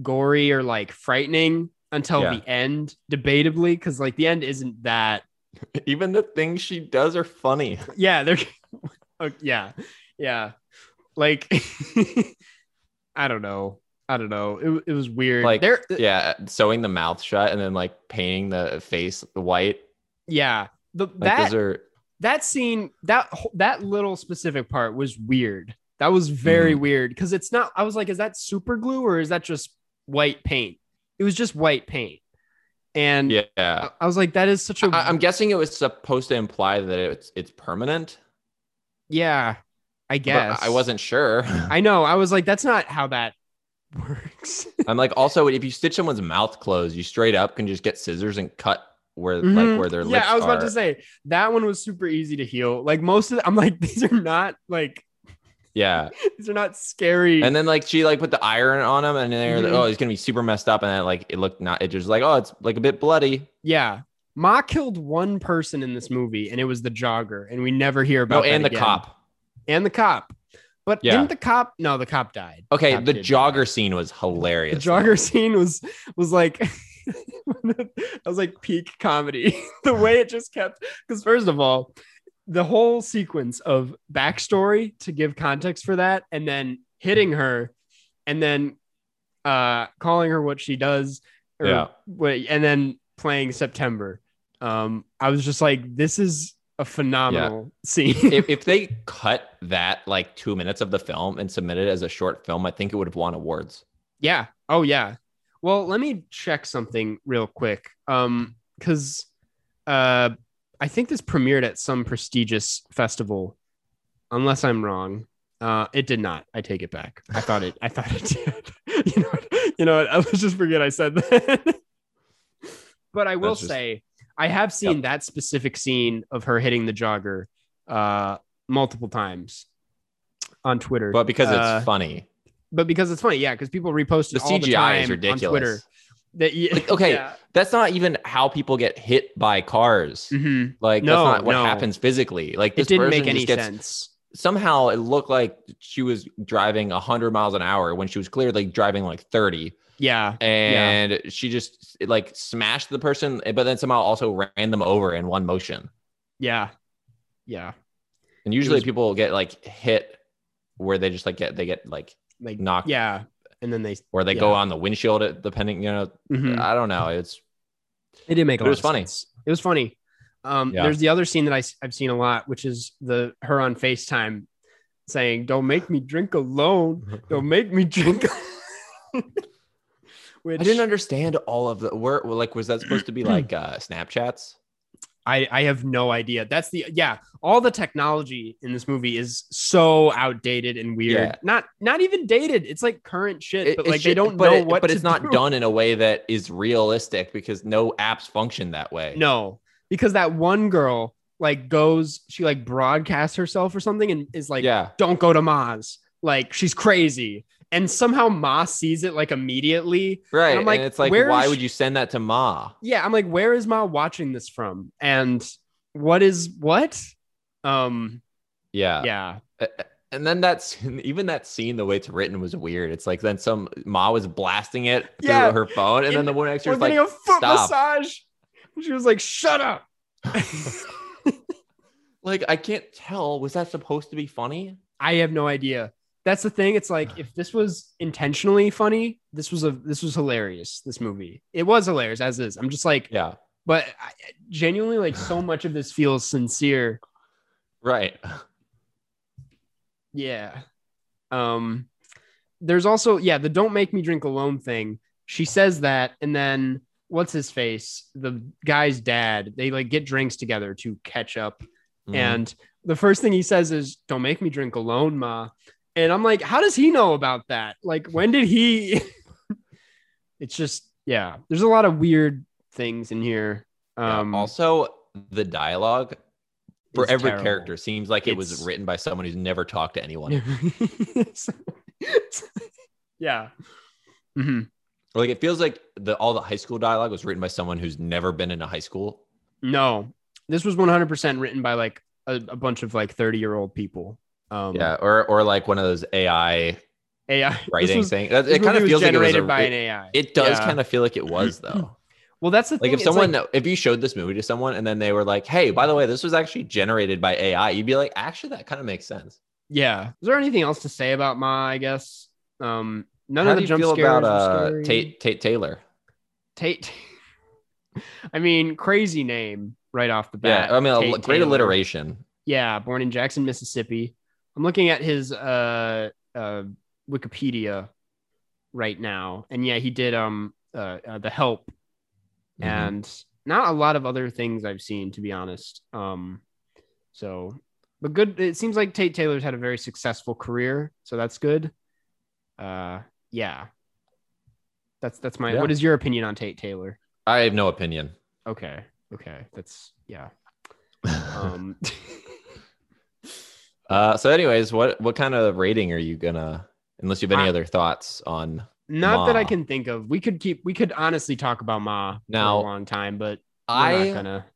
gory or like frightening until Yeah. the end, debatably, because like the end isn't that. Even the things she does are funny. Yeah, they're. yeah, yeah. Like, I don't know. I don't know. It, it was weird. Like, there, Yeah, sewing the mouth shut and then like painting the face white. yeah. The Like that are that scene that that little specific part was weird. That was very Mm-hmm. weird because it's not. I was like, is that super glue or is that just white paint? It was just white paint, and yeah. I, I was like, that is such a I, I'm guessing it was supposed to imply that it's it's permanent. yeah. I but guess I wasn't sure. I know. I was like, that's not how that works. I'm like, also, if you stitch someone's mouth closed, you straight up can just get scissors and cut where Mhm. like where their yeah, I was about are. to say that one was super easy to heal. Like most of, the, I'm like, these are not like Yeah, these are not scary. and then like she like put the iron on him, and they're like, Mhm. oh, he's gonna be super messed up, and then like it looked not. It just like oh, it's like a bit bloody. Yeah. Ma killed one person in this movie, and it was the jogger, and we never hear about that and the again. cop. and the cop. But Yeah. didn't the cop? No, the cop died. Okay, Cop the jogger die. scene was hilarious. The jogger scene was was like that was like peak comedy. the way it just kept because first of all, the whole sequence of backstory to give context for that, and then hitting her, and then uh calling her what she does, or Yeah. and then playing September. Um, I was just like, this is a phenomenal scene. if, if they cut that like two minutes of the film and submitted it as a short film, I think it would have won awards. Yeah. Oh yeah. Well, let me check something real quick. Um, because uh I think this premiered at some prestigious festival, unless I'm wrong. Uh it did not. I take it back. I thought it I thought it did. you know what? You know what? I was just forget I said that. but I will just- say I have seen that specific scene of her hitting the jogger uh multiple times on Twitter. But because Uh, it's funny, but because it's funny, yeah, because people repost it the all the CGI time is on Twitter. ridiculous. That yeah, Like, okay, yeah. That's not even how people get hit by cars. Mhm. Like No, that's not what no. happens physically. Like this it didn't make any gets sense. somehow it looked like she was driving 100 miles an hour when she was clearly driving like 30 Yeah, and she just it, like smashed the person but then somehow also ran them over in one motion yeah, yeah. and usually was- people get like hit where they just like get they get like Like knocked yeah, and then they or they go on the windshield depending you know mhm. i don't know it's it did make a it lot was of funny. sense. It was funny. Um, Yeah. there's the other scene that I, I, have seen a lot, which is the her on Facetime saying, "Don't make me drink alone. Don't make me drink." which i didn't understand all of the where like was that supposed to be like uh snapchats I, I have no idea. That's the yeah. All the technology in this movie is so outdated and weird. Yeah. Not not even dated. It's like current shit, It- but like they don't but know it- what. but it's not do. done in a way that is realistic because no apps function that way No, because that one girl like goes, she like broadcasts herself or something, and is like, yeah "Don't go to Ma's." Like she's crazy, and somehow Ma sees it like immediately. right I'm like, and it's like where why would you send that to ma Yeah, I'm like, where is Ma watching this from? And what is what? Um, yeah yeah, and then that's even that scene the way it's written was weird it's like then some ma was blasting it through Yeah. her phone and then the woman next to her was like a foot stop. massage. She was like, "Shut up." like i can't tell was that supposed to be funny I have no idea. That's the thing. It's like if this was intentionally funny, this was a this was hilarious. This movie, it was hilarious as is. I'm just like, yeah but I, genuinely, like so much of this feels sincere. Right. Yeah. Um, there's also yeah the "Don't make me drink alone" thing. She says that, and then what's his face? The guy's dad. They like get drinks together to catch up, Mhm. and the first thing he says is, "Don't make me drink alone, ma." And I'm like, how does he know about that? Like, when did he? it's just yeah. There's a lot of weird things in here. Yeah, Um, also, the dialogue for every terrible. character seems like it was written by someone who's never talked to anyone. yeah. Mm-hmm. Like it feels like the all the high school dialogue was written by someone who's never been in a high school. No, this was 100% written by like a, a bunch of like 30 year old people. Um, yeah, or or like one of those AI AI writing was- things. That- It kind of feels was like it was generated a, by an AI. it does Yeah. kind of feel like it was though. Well, that's the thing. Like thing. if someone, if you showed this movie to someone and then they were like, "Hey, by the way, this was actually generated by AI," you'd be like, "Actually, that kind of makes sense." yeah. Is there anything else to say about Ma? I guess. Um, none How of the jump scares about uh. Tate Tate Taylor? Tate. I mean, crazy name right off the bat. Yeah, I mean, Tate great Taylor. alliteration. Yeah, born in Jackson, Mississippi. I'm looking at his uh, uh, Wikipedia right now, and yeah, he did um uh, uh the Help, Mhm. and not a lot of other things I've seen, to be honest. Um, so, but good. It seems like Tate Taylor's had a very successful career, so that's good. Uh, yeah, that's that's my. Yeah. What is your opinion on Tate Taylor? I have no opinion. Okay, okay, that's yeah. Um, uh, so, anyways, what what kind of rating are you gonna? Unless you have any I- other thoughts on Not that I can think of. We could keep. We could honestly talk about Ma Now, for a long time, but I gonna.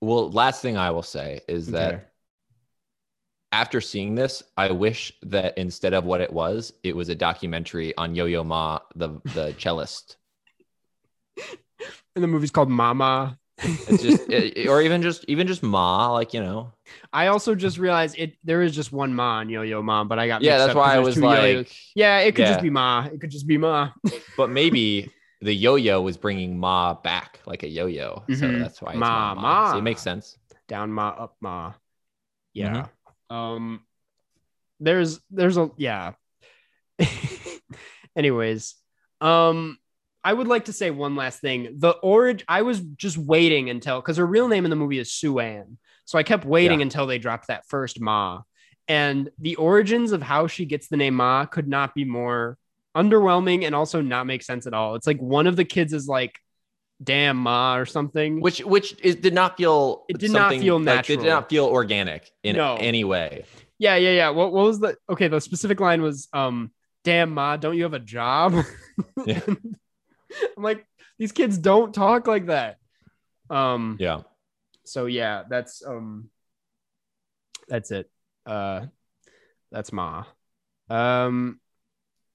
well, last thing I will say is that after seeing this, I wish that instead of what it was, it was a documentary on Yo Yo Ma, the the cellist. And the movie's called Mama. It's just, it- or even just even just Ma, like you know. I also just realized it. There is just one Ma Yo Yo Ma, but I got Yeah, that's why I was two yo-yos. like, yeah, it could Yeah. just be Ma. It could just be Ma. but maybe the yo-yo was bringing Ma back like a yo-yo, so Mhm. that's why it's Ma, Ma. Ma. Ma. So it makes sense. Down Ma, up Ma. Yeah. Mm-hmm. Um. There's there's a yeah. Anyways, um, I would like to say one last thing. The origin. I was just waiting until because her real name in the movie is Sue Ann, so I kept waiting Yeah. until they dropped that first Ma. And the origins of how she gets the name Ma could not be more underwhelming and also not make sense at all. It's like one of the kids is like, "Damn Ma" or something. Which which is, did not feel It did not feel like, It did not feel organic in No. any way. Yeah, yeah, yeah. What, what was the okay? The specific line was, um, damn ma, don't you have a job? Yeah. I'm like, these kids don't talk like that. Um, Yeah. so yeah, that's um that's it. Uh that's ma. Um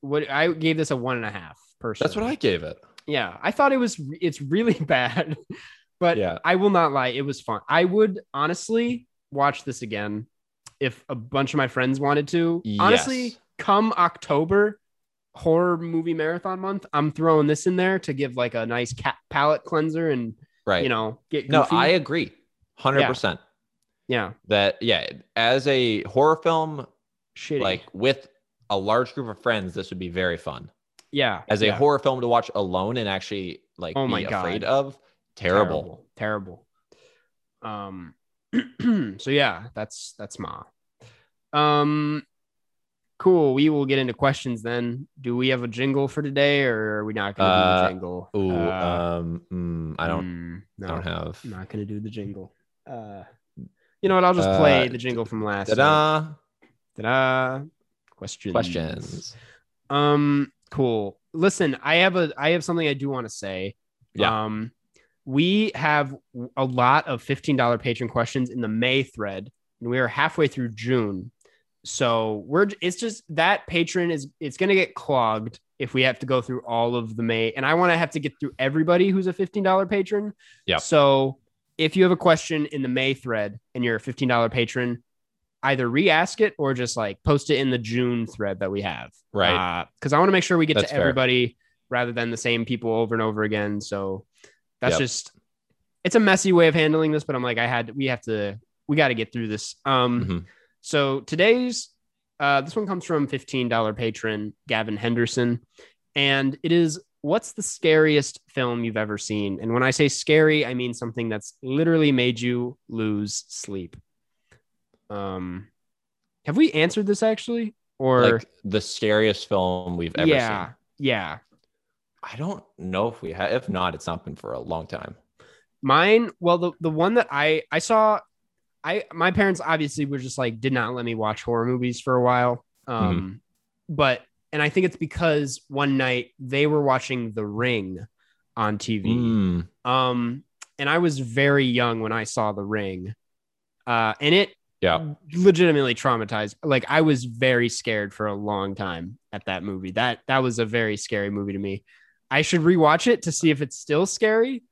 what I gave this a one and a half personally. That's what I gave it. yeah, I thought it was it's really bad, but Yeah. I will not lie, it was fun. I would honestly watch this again if a bunch of my friends wanted to. Honestly, come October horror movie marathon month, I'm throwing this in there to give like a nice cat palate cleanser and Right. you know get no. I agree. 100%. yeah That yeah, as a horror film shitty like with a large group of friends this would be very fun. yeah As a yeah. horror film to watch alone and actually like Oh be my God. afraid of, terrible. terrible, terrible. Um, so yeah, that's that's Ma. Um, cool. We will get into questions then. Do we have a jingle for today, or are we not going to do Uh, the jingle? Ooh, Uh, um mm, I don't mm, no, I don't have I'm not going to do the jingle. Uh, you know what? I'll just play Uh, the jingle from last. ta-da Ta-da. Questions. questions. Um, cool. Listen, I have a I have something I do want to say. Yeah. Um, we have a lot of $15 patron questions in the May thread, and we are halfway through June. So we're it's just that patron is it's gonna get clogged if we have to go through all of the May, and I want to have to get through everybody who's a $15 patron. Yeah. So if you have a question in the May thread and you're a $15 patron, either re-ask it or just like post it in the June thread that we have. Right. Because I want to make sure we get That's to fair. everybody rather than the same people over and over again. So that's Yep. just it's a messy way of handling this, but I'm like, I had we have to we got to get through this. Um, Mhm. So today's uh, this one comes from $15 patron Gavin Henderson, and it is what's the scariest film you've ever seen? And when I say scary, I mean something that's literally made you lose sleep. Um, have we answered this actually? Or like the scariest film we've ever yeah, seen. yeah. I don't know if we have. If not, it's not been for a long time. Mine, well, the the one that I I saw, I my parents obviously were just like did not let me watch horror movies for a while. Um, but and I think it's because one night they were watching The Ring on TV. Mm, Um, and I was very young when I saw The Ring. Uh, and it yeah. legitimately traumatized. Like I was very scared for a long time at that movie. That that was a very scary movie to me. I should rewatch it to see if it's still scary.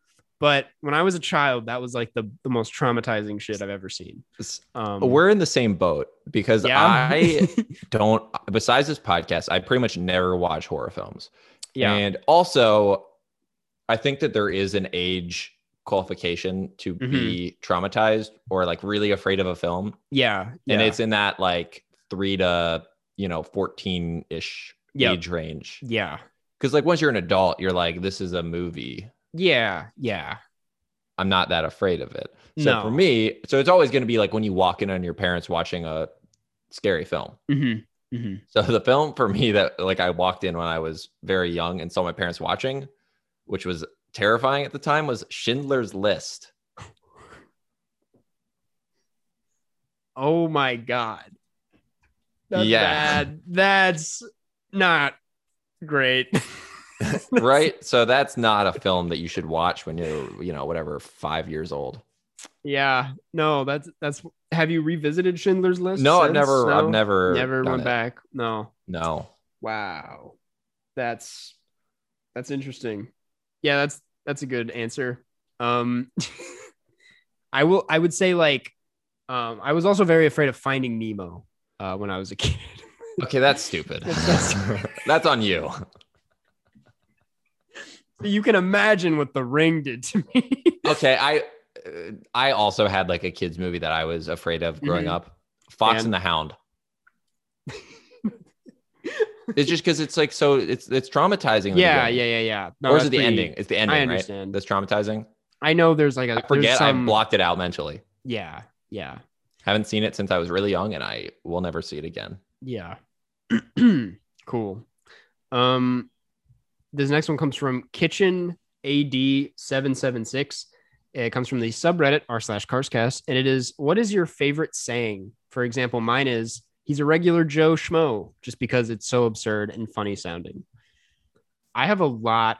But when I was a child, that was like the, the most traumatizing shit I've ever seen. Um, We're in the same boat because yeah, I don't. Besides this podcast, I pretty much never watch horror films. yeah, And also, I think that there is an age qualification to Mm-hmm. be traumatized or like really afraid of a film. yeah, And it's in that like three to, you know, 14 ish Yep. age range. yeah, Cause like once you're an adult, you're like, this is a movie. Yeah, yeah. I'm not that afraid of it. So No. for me, so it's always going to be like when you walk in on your parents watching a scary film. Mm-hmm. Mm-hmm. So the film for me that like I walked in when I was very young and saw my parents watching, which was terrifying at the time, was Schindler's List. Oh my god. That's Yeah. bad. That's not great. right? So that's not a film that you should watch when you're, you know, whatever, five years old. Yeah, no, that's that's. Have you revisited Schindler's List? No, I've never, No? I've never, never went it. back. No. No. Wow, that's that's interesting. Yeah, that's that's a good answer. Um, I will. I would say like, um, I was also very afraid of Finding Nemo uh, when I was a kid. Okay, that's stupid. That's on you. You can imagine what The Ring did to me. Okay, I, uh, I also had like a kids movie that I was afraid of growing Mhm. up. Fox And- and the Hound. it's just because it's like so it's it's traumatizing. yeah, yeah, yeah, yeah. No, or is it the pretty- ending? It's the ending, I right? understand. That's traumatizing. I know there's like a I forget. Some, I blocked it out mentally. Yeah, yeah, Haven't seen it since I was really young, and I will never see it again. yeah. cool. Um, this next one comes from Kitchen AD seven seven six. It comes from the subreddit r slash Carscast, and it is what is your favorite saying? For example, mine is he's a regular Joe Schmo, just because it's so absurd and funny sounding. I have a lot.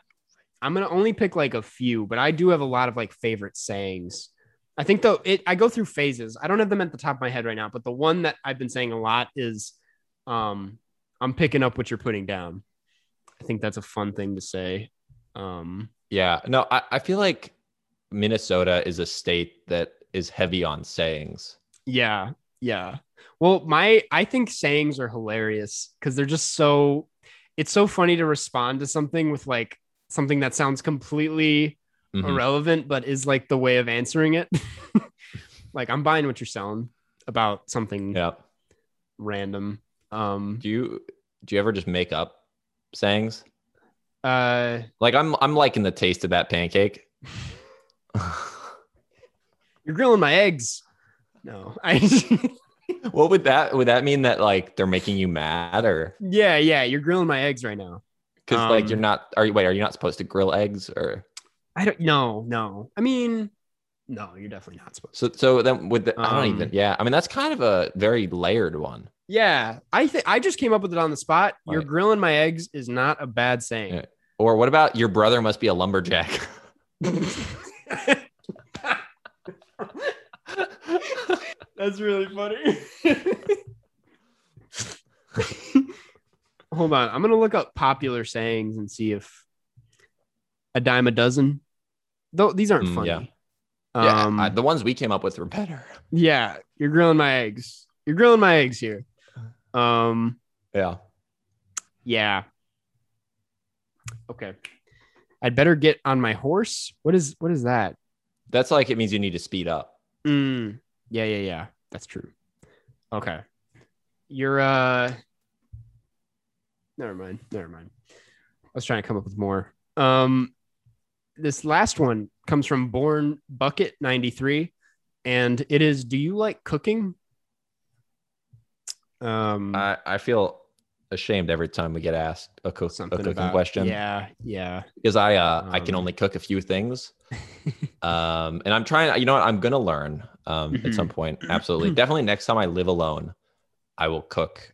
I'm gonna only pick like a few, but I do have a lot of like favorite sayings. I think though it I go through phases. I don't have them at the top of my head right now, but the one that I've been saying a lot is um I'm picking up what you're putting down. I think that's a fun thing to say. Um Yeah, no, I, I feel like Minnesota is a state that is heavy on sayings. yeah, yeah. Well, my I think sayings are hilarious because they're just so it's so funny to respond to something with like something that sounds completely Mhm. irrelevant, but is like the way of answering it. like I'm buying what you're selling about something Yeah. random. Um Do you do you ever just make up sayings? uh Like I'm I'm liking the taste of that pancake. you're grilling my eggs. No, I what would that would that mean that like they're making you mad or yeah, yeah, you're grilling my eggs right now. because like Um, you're not are you wait are you not supposed to grill eggs or I don't no, no. I mean, no, you're definitely not supposed to. so so then with the, I don't Um, even yeah I mean that's kind of a very layered one. Yeah, I think I just came up with it on the spot. You're grilling my eggs is not a bad saying. Yeah. Or what about your brother must be a lumberjack? That's really funny. Hold on. I'm going to look up popular sayings and see if a dime a dozen. Though these aren't Mm, funny. yeah. yeah, Um, I- the ones we came up with were better. yeah, you're grilling my eggs. You're grilling my eggs here. Um, Yeah. yeah. Okay. I'd better get on my horse. What is what is that? That's like it means you need to speed up. Mm, yeah, yeah, yeah. That's true. Okay. You're uh never mind. Never mind. I was trying to come up with more. Um this last one comes from Born Bucket 93 and it is do you like cooking? Um I, I feel ashamed every time we get asked a, cook, a cooking about question Yeah, yeah. because I uh, I can Um, only cook a few things. um, and I'm trying. You know what? I'm gonna learn um, at some point. Absolutely, definitely. Next time I live alone, I will cook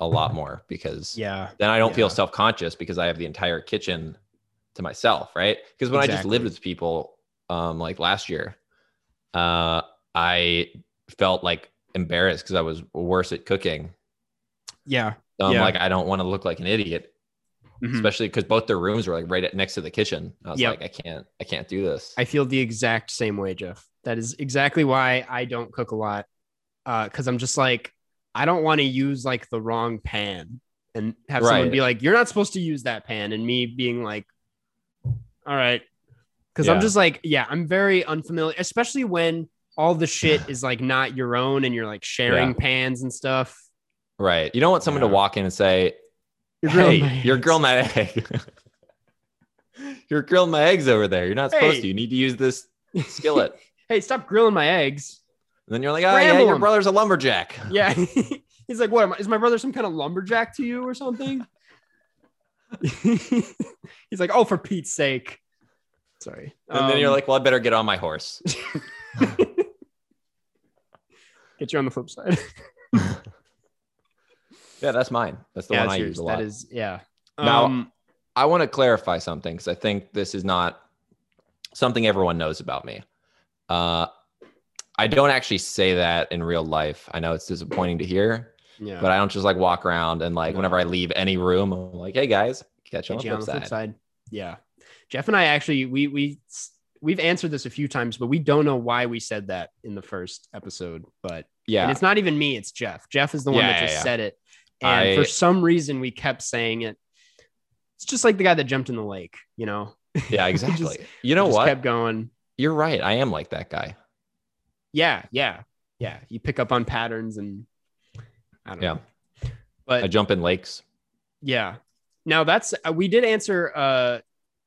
a lot more because Yeah. then I don't feel self conscious because I have the entire kitchen to myself, right? Because when I just lived with people, um, like last year, uh, I felt like embarrassed because I was worse at cooking. Yeah. So I'm Yeah. like, I don't want to look like an idiot, Mhm. especially because both their rooms were like right at, next to the kitchen. I was Yep. like, I can't, I can't do this. I feel the exact same way, Jeff. That is exactly why I don't cook a lot. Uh, because I'm just like, I don't want to use like the wrong pan and have someone be like, you're not supposed to use that pan, and me being like, all right. Because I'm just like, yeah, I'm very unfamiliar, especially when all the shit is like not your own and you're like sharing Yeah. pans and stuff. Right. You don't want someone to walk in and say, You're grilling Hey, my you're eggs." grilling my egg. you're grilling my eggs over there. You're not supposed Hey. to. You need to use this skillet. Hey, stop grilling my eggs. and then you're like, oh, yeah, Scramble your 'em." brother's a lumberjack. Yeah. He's like, what am I, is my brother some kind of lumberjack to you or something? He's like, oh, for Pete's sake. Sorry. And then you're Um, like, well, I better get on my horse. Get you on the flip side. yeah, that's mine. That's the yeah, one it's I yours. use a lot. That is, yeah. Now- Um, I want to clarify something because I think this is not something everyone knows about me. Uh, I don't actually say that in real life. I know it's disappointing to hear, yeah. but I don't just like walk around and like No. whenever I leave any room, I'm like, hey guys, catch you on the you on flip the flip side. side. Yeah. Jeff and I actually, we, we, we've answered this a few times, but we don't know why we said that in the first episode. But and Yeah. it's not even me, it's Jeff. Jeff is the one Yeah, that just yeah. said it. And I- for some reason, we kept saying it. It's just like the guy that jumped in the lake, you know? Yeah, We just- exactly. you know what? kept going. You're right. I am like that guy. Yeah, yeah, yeah. You pick up on patterns and I don't Yeah. know. But I jump in lakes. yeah. Now that's uh, we did answer uh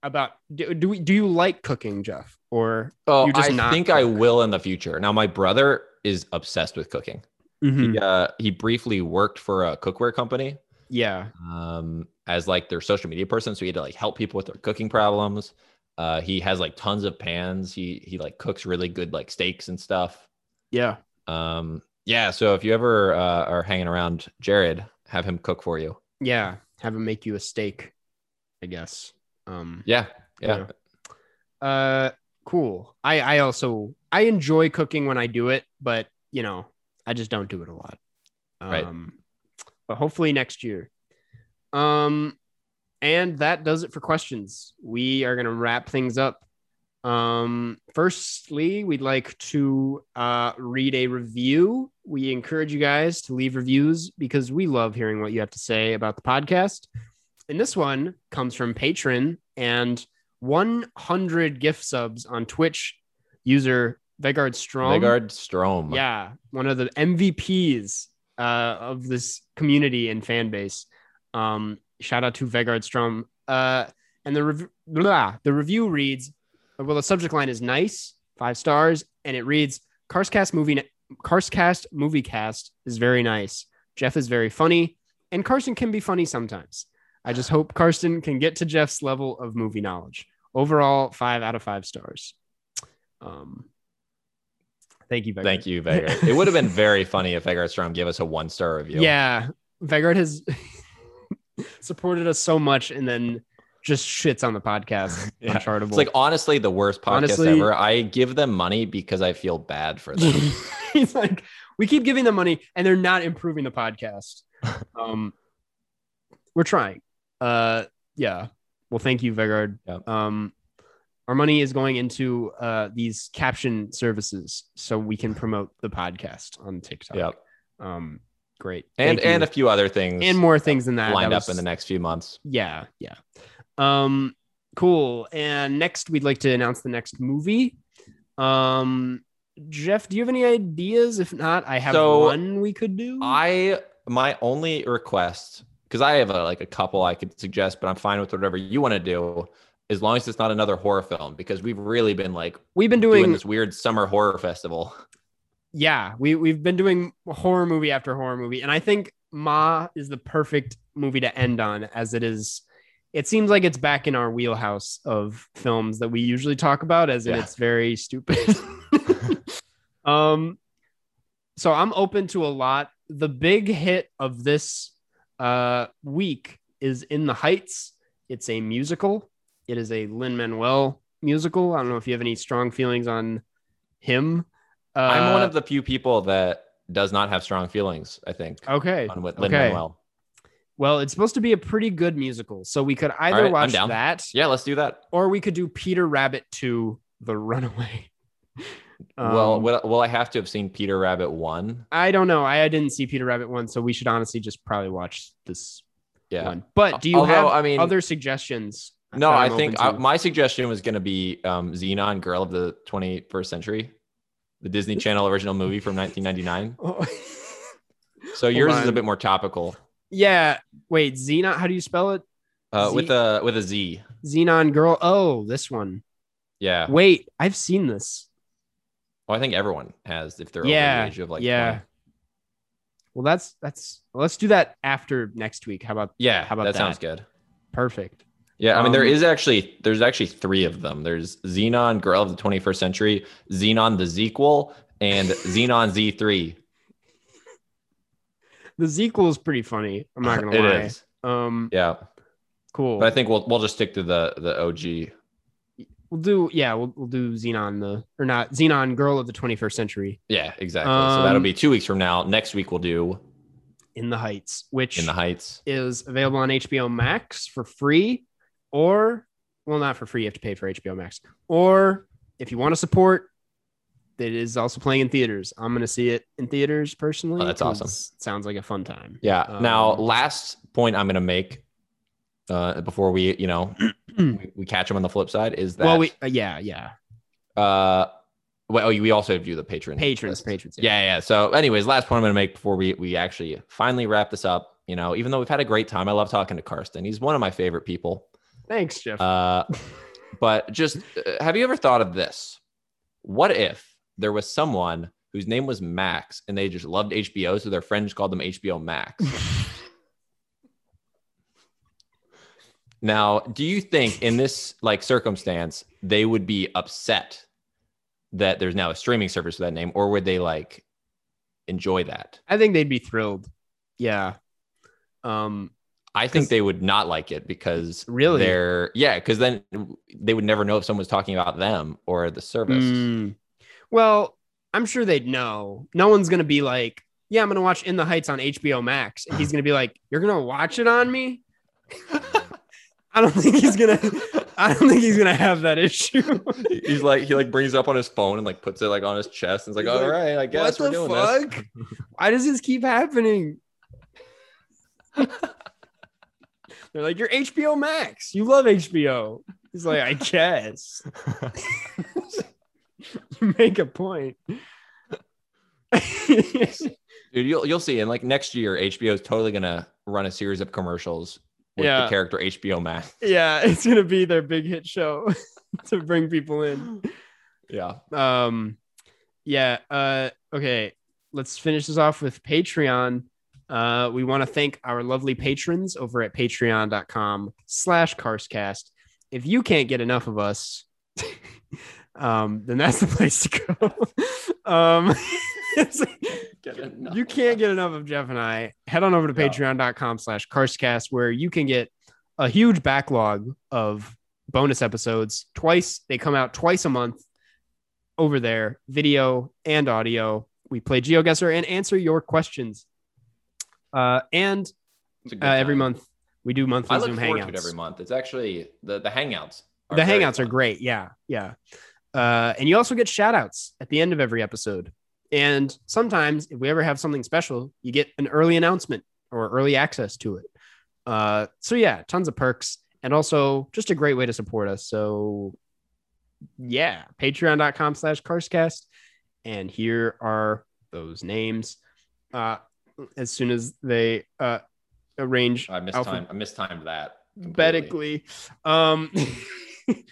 about do, do we do you like cooking, Jeff? Or Oh, You just I think I will in the future. Now, my brother is obsessed with cooking. Mhm. He, uh, he briefly worked for a cookware company yeah, um, as like their social media person. So he had to like help people with their cooking problems. Uh, he has like tons of pans. He he like cooks really good like steaks and stuff. yeah. Um, yeah. So if you ever uh, are hanging around Jared, have him cook for you. Yeah. Have him make you a steak, I guess. Um Yeah. Yeah. Uh, cool. I I also I enjoy cooking when I do it, but you know, I just don't do it a lot. Um, Right. But hopefully next year. Um, and that does it for questions. We are gonna wrap things up. Um, firstly, we'd like to uh, read a review. We encourage you guys to leave reviews because we love hearing what you have to say about the podcast. And this one comes from patron and 100 gift subs on Twitch user Vegard Strom. Vegard Strom. Yeah, one of the MVPs uh, of this community and fan base. Um, shout out to Vegard Strom. Uh, and the rev- blah, the review reads, well, the subject line is nice, five stars, and it reads, Carscast movie, Carscast movie cast is very nice. Jeff is very funny, and Karsten can be funny sometimes. I just hope Karsten can get to Jeff's level of movie knowledge. Overall, five out of five stars. Um, thank you, Vegard. Thank you, Vegard. it would have been very funny if Vegard Strom gave us a one star review. Yeah, Vegard has supported us so much and then just shits on the podcast. Yeah. Unchartable. It's like honestly the worst podcast Honestly- ever. I give them money because I feel bad for them. he's like, we keep giving them money and they're not improving the podcast. Um, we're trying. Uh, yeah. Well, thank you, Vegard. Yeah. Um, our money is going into uh these caption services so we can promote the podcast on TikTok. Yep. Um, great. And Thank you. and a few other things and more things than that. lined That up in the next few months. yeah, yeah. Um, cool. And next, we'd like to announce the next movie. Um, Jeff, do you have any ideas? If not, I have So, one we could do. I my only request because I have a, like a couple I could suggest, but I'm fine with whatever you want to do, as long as it's not another horror film. Because we've really been like We've been doing, doing, this weird summer horror festival. yeah, we we've been doing horror movie after horror movie, and I think Ma is the perfect movie to end on, as it is. It seems like it's back in our wheelhouse of films that we usually talk about, as Yeah. it's very stupid. um, so I'm open to a lot. The big hit of this uh week is In the Heights. It's a musical. It is a Lin Manuel musical. I don't know if you have any strong feelings on him. Uh, I'm one of the few people that does not have strong feelings. I think okay. on with Lin okay. Manuel. Well, it's supposed to be a pretty good musical, so we could either right, watch that Yeah, let's do that. or we could do Peter Rabbit 2 The Runaway. well, Um, will, will I have to have seen Peter Rabbit one? I don't know. I, I didn't see Peter Rabbit 1, so we should honestly just probably watch this Yeah. one. But do you Although, have I mean- other suggestions? No, I think I, my suggestion was going to be um, Zenon, Girl of the 21st Century, the Disney Channel original movie from 1999. Oh. So yours is a bit more topical, yeah. Wait, Zenon, how do you spell it? uh, Z- with a with a Z. Zenon Girl. Oh, this one. Yeah. Wait, I've seen this. Well, I think everyone has if they're Yeah, over the age of like yeah. 20. Well, that's that's let's do that after next week. How about Yeah, How about that, sounds good. perfect? Yeah, I mean there Um, is actually there's actually three of them. There's Zenon, Girl of the 21st Century, Zenon the sequel, and Zenon Z3. The sequel is pretty funny. I'm not gonna It lie. is. Um, Yeah, cool. but I think we'll we'll just stick to the the OG. We'll do yeah, we'll, we'll do Zenon the or not Zenon Girl of the 21st Century Yeah, exactly. so that'll Um, be two weeks from now. Next week we'll do in the Heights, which In the Heights. is available on HBO Max for free, or well, not for free. You have to pay for HBO Max, or if you want to support. It is also playing in theaters. I'm going to see it in theaters personally. Oh, that's awesome. Sounds like a fun time. Yeah. now, Um, last point I'm going to make uh, before we, you know, we, we catch them on the flip side is that well, we uh, yeah yeah uh, well, we also do the patron patrons list. patrons Yeah, yeah. So, anyways, last point I'm going to make before we we actually finally wrap this up. You know, even though we've had a great time, I love talking to Karsten. He's one of my favorite people. Thanks, Jeff. Uh, but just uh, have you ever thought of this? What if there was someone whose name was Max and they just loved HBO, so their friends called them HBO Max? now, do you think in this like circumstance they would be upset that there's now a streaming service with that name, or would they like enjoy that? I think they'd be thrilled. Yeah. Um. I think they would not like it because Really? they're yeah, because then they would never know if someone was talking about them or the service. mm, well, I'm sure they'd know. No one's gonna be like, "Yeah, I'm gonna watch In the Heights on HBO Max," and he's gonna be like, "You're gonna watch it on me." I don't think he's gonna. I don't think he's gonna have that issue. He's like he like brings it up on his phone and like puts it like on his chest and is like, all right, I guess we're doing this. fuck? Why does this keep happening? They're like, you're HBO Max. You love HBO. He's like, I guess. you make a point. Dude, you'll you'll see. And like next year, HBO is totally gonna run a series of commercials with Yeah. the character HBO Max. yeah, it's gonna be their big hit show to bring people in. Yeah. Um, yeah. Uh, okay. Let's finish this off with Patreon. Uh, we want to thank our lovely patrons over at patreon.com slash carscast. If you can't get enough of us, um, then that's the place to go. um, it's- you can't get enough of Jeff and I. Head on over to Yeah. patreon.com slash carscast where you can get a huge backlog of bonus episodes. Twice, they come out twice a month over there, video and audio. We play GeoGuessr and answer your questions. Uh, and It's a good uh, every month we do monthly I look Zoom forward hangouts. to it every month. It's actually the the hangouts. the hangouts are great. Yeah. Yeah. Uh, and you also get shout outs at the end of every episode. And sometimes if we ever have something special, you get an early announcement or early access to it. Uh, so yeah, tons of perks and also just a great way to support us. So yeah, patreon.com slash Carscast. And here are those names. Uh, as soon as they uh, arrange I missed alpha- time. I mistimed that. completely. alphabetically. Um,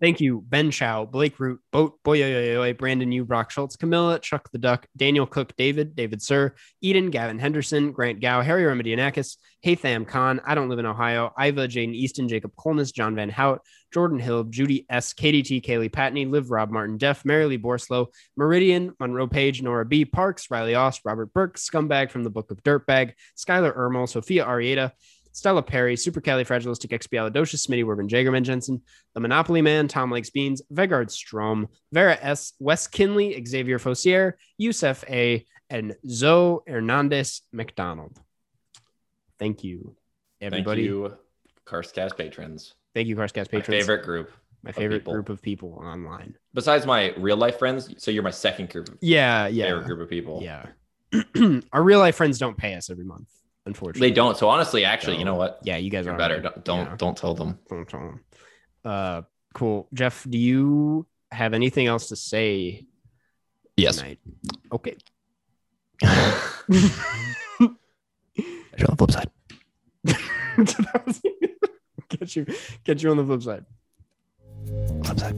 thank you, Ben Chow, Blake Root, Boat Boy, Brandon Yu, Brock Schultz, Camilla, Chuck the Duck, Daniel Cook, David, David Sir, Eden, Gavin Henderson, Grant Gow, Harry Remedianakis, Haytham Khan, I don't live in Ohio, Iva, Jaden Easton, Jacob Colness, John Van Hout, Jordan Hill, Judy S, KDT, Kaylee Patney, Liv Rob Martin, Def, Marilee Borslow, Meridian, Monroe Page, Nora B, Parks, Riley Ost, Robert Burke, Scumbag from the Book of Dirtbag, Skylar Ermel, Sophia Arieta, Stella Perry, Supercalifragilisticexpialidocious, Smitty Werben, Jagerman Jensen, The Monopoly Man, Tom Lakes Beans, Vegard Strom, Vera S, Wes Kinley, Xavier Fossier, Yusef A, and Zoe Hernandez McDonald. Thank you, everybody. Thank you, Carscast patrons. Thank you, Carscast My patrons. favorite group. my favorite people. group of people online. Besides my real life friends, so you're my second group. Yeah, yeah, Favorite group of people. yeah. Our real life friends don't pay us every month, unfortunately. They don't. So honestly, actually, you know what? Yeah, you guys You're better. Don't don't, Yeah. don't tell them. Don't tell 'em. Uh, cool. Jeff, do you have anything else to say tonight? Okay. Catch you on the flip side. get you, get you on the flip side. Flip side.